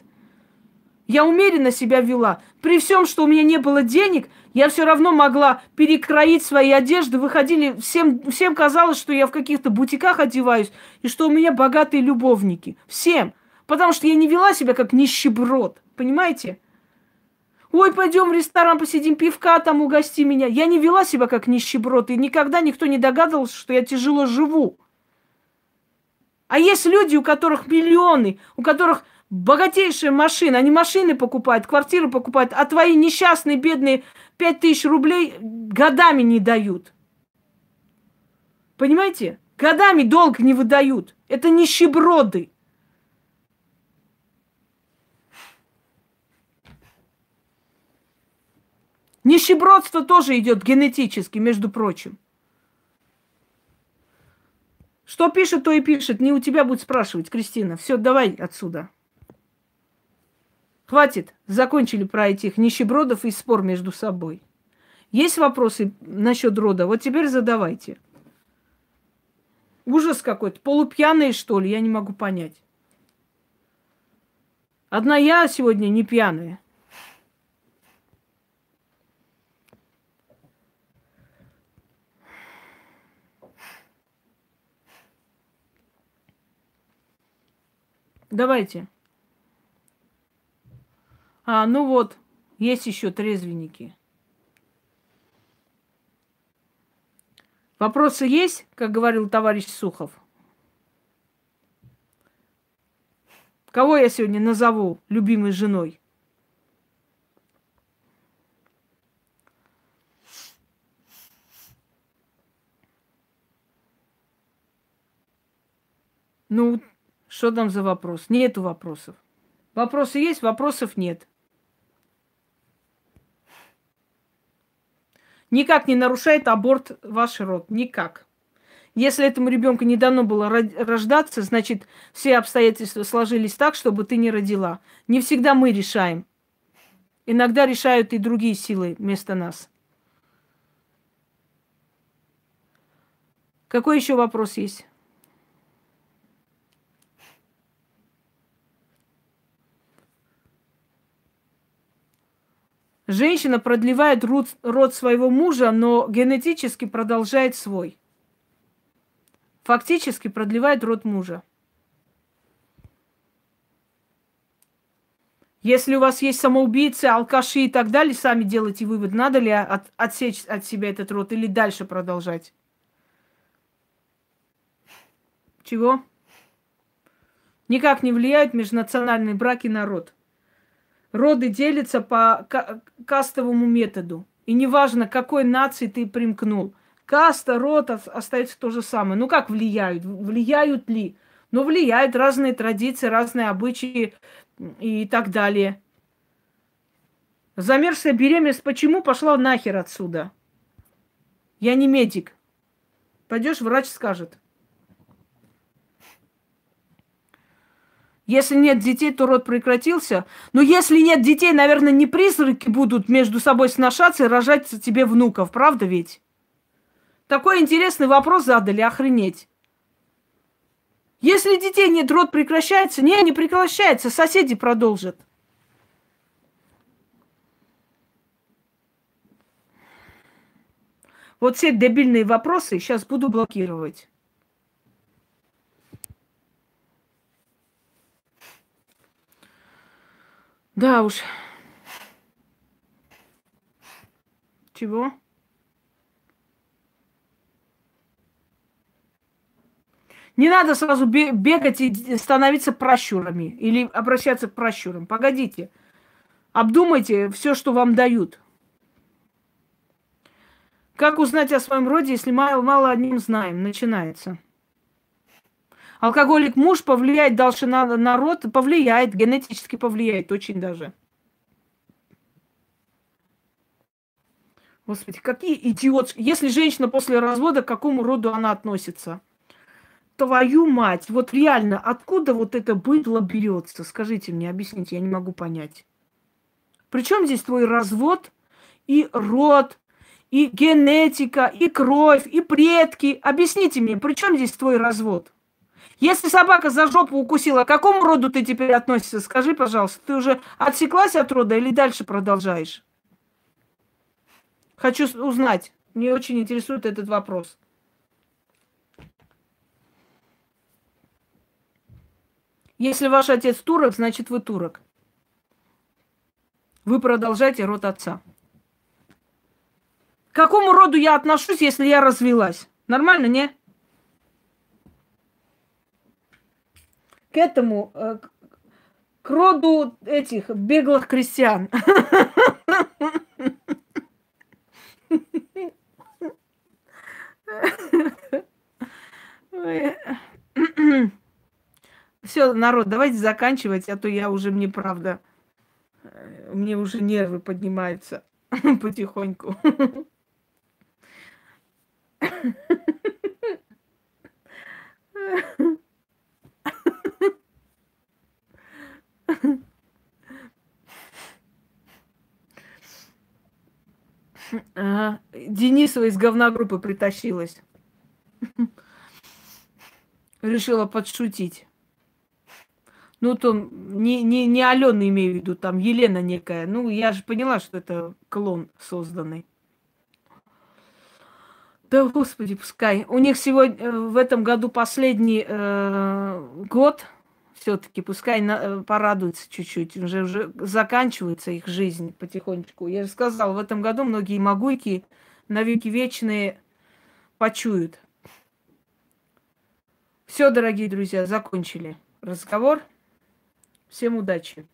S1: Я умеренно себя вела. При всем, что у меня не было денег, я все равно могла перекроить свои одежды. Выходили, всем, всем казалось, что я в каких-то бутиках одеваюсь, и что у меня богатые любовники. Всем. Потому что я не вела себя как нищеброд. Понимаете? Ой, пойдем в ресторан, посидим, пивка там угости меня. Я не вела себя как нищеброд, и никогда никто не догадывался, что я тяжело живу. А есть люди, у которых миллионы, у которых богатейшие машины, они машины покупают, квартиры покупают, а твои несчастные, бедные Пять тысяч рублей годами не дают. Понимаете? Годами долг не выдают. Это нищеброды. Нищебродство тоже идет генетически, между прочим. Что пишет, то и пишет. Не у тебя будет спрашивать, Кристина. Все, давай отсюда. Хватит. Закончили про этих нищебродов и спор между собой. Есть вопросы насчет рода? Вот теперь задавайте. Ужас какой-то. Полупьяные, что ли? Я не могу понять. Одна я сегодня не пьяная. Давайте. А, ну вот, есть еще трезвенники. Вопросы есть, как говорил товарищ Сухов? Кого я сегодня назову любимой женой? Ну, что там за вопрос? Нету вопросов. Вопросы есть, вопросов нет. Никак не нарушает аборт ваш род. Никак. Если этому ребенку не дано было рождаться, значит, все обстоятельства сложились так, чтобы ты не родила. Не всегда мы решаем. Иногда решают и другие силы вместо нас. Какой еще вопрос есть? Женщина продлевает род, род своего мужа, но генетически продолжает свой. Фактически продлевает род мужа. Если у вас есть самоубийцы, алкаши и так далее, сами делайте вывод, надо ли от, отсечь от себя этот род или дальше продолжать. Чего? Никак не влияют межнациональные браки на род роды делятся по кастовому методу. И неважно, какой нации ты примкнул. Каста, род остается то же самое. Ну как влияют? Влияют ли? Ну влияют разные традиции, разные обычаи и так далее. Замерзшая беременность почему пошла нахер отсюда? Я не медик. Пойдешь, врач скажет. Если нет детей, то род прекратился. Но если нет детей, наверное, не призраки будут между собой сношаться и рожать тебе внуков. Правда ведь? Такой интересный вопрос задали, охренеть. Если детей нет, род прекращается? Не, не прекращается, соседи продолжат. Вот все дебильные вопросы сейчас буду блокировать. Да уж. Чего? Не надо сразу бегать и становиться прощурами или обращаться к прощурам. Погодите. Обдумайте все, что вам дают. Как узнать о своем роде, если мало, мало о нем знаем? Начинается. Алкоголик муж повлияет дальше на народ, повлияет, генетически повлияет очень даже. Господи, какие идиоты. Если женщина после развода, к какому роду она относится? Твою мать, вот реально, откуда вот это быдло берется? Скажите мне, объясните, я не могу понять. Причем здесь твой развод и род, и генетика, и кровь, и предки? Объясните мне, при чем здесь твой развод? Если собака за жопу укусила, к какому роду ты теперь относишься? Скажи, пожалуйста, ты уже отсеклась от рода или дальше продолжаешь? Хочу узнать. Мне очень интересует этот вопрос. Если ваш отец турок, значит вы турок. Вы продолжаете род отца. К какому роду я отношусь, если я развелась? Нормально, не? К этому, э, к роду этих беглых крестьян. Все, народ, давайте заканчивать, а то я уже, мне правда, э, мне уже нервы поднимаются. *laughs* потихоньку. Ага. Денисова из говногруппы притащилась. Решила подшутить. Ну, то не, не, не Алена имею в виду, там Елена некая. Ну, я же поняла, что это клон созданный. Да, господи, пускай. У них сегодня э, в этом году последний э, год все-таки, пускай на, э, порадуются чуть-чуть. Уже, уже заканчивается их жизнь потихонечку. Я же сказала, в этом году многие могуйки навеки вечные почуют. Все, дорогие друзья, закончили разговор. Всем удачи!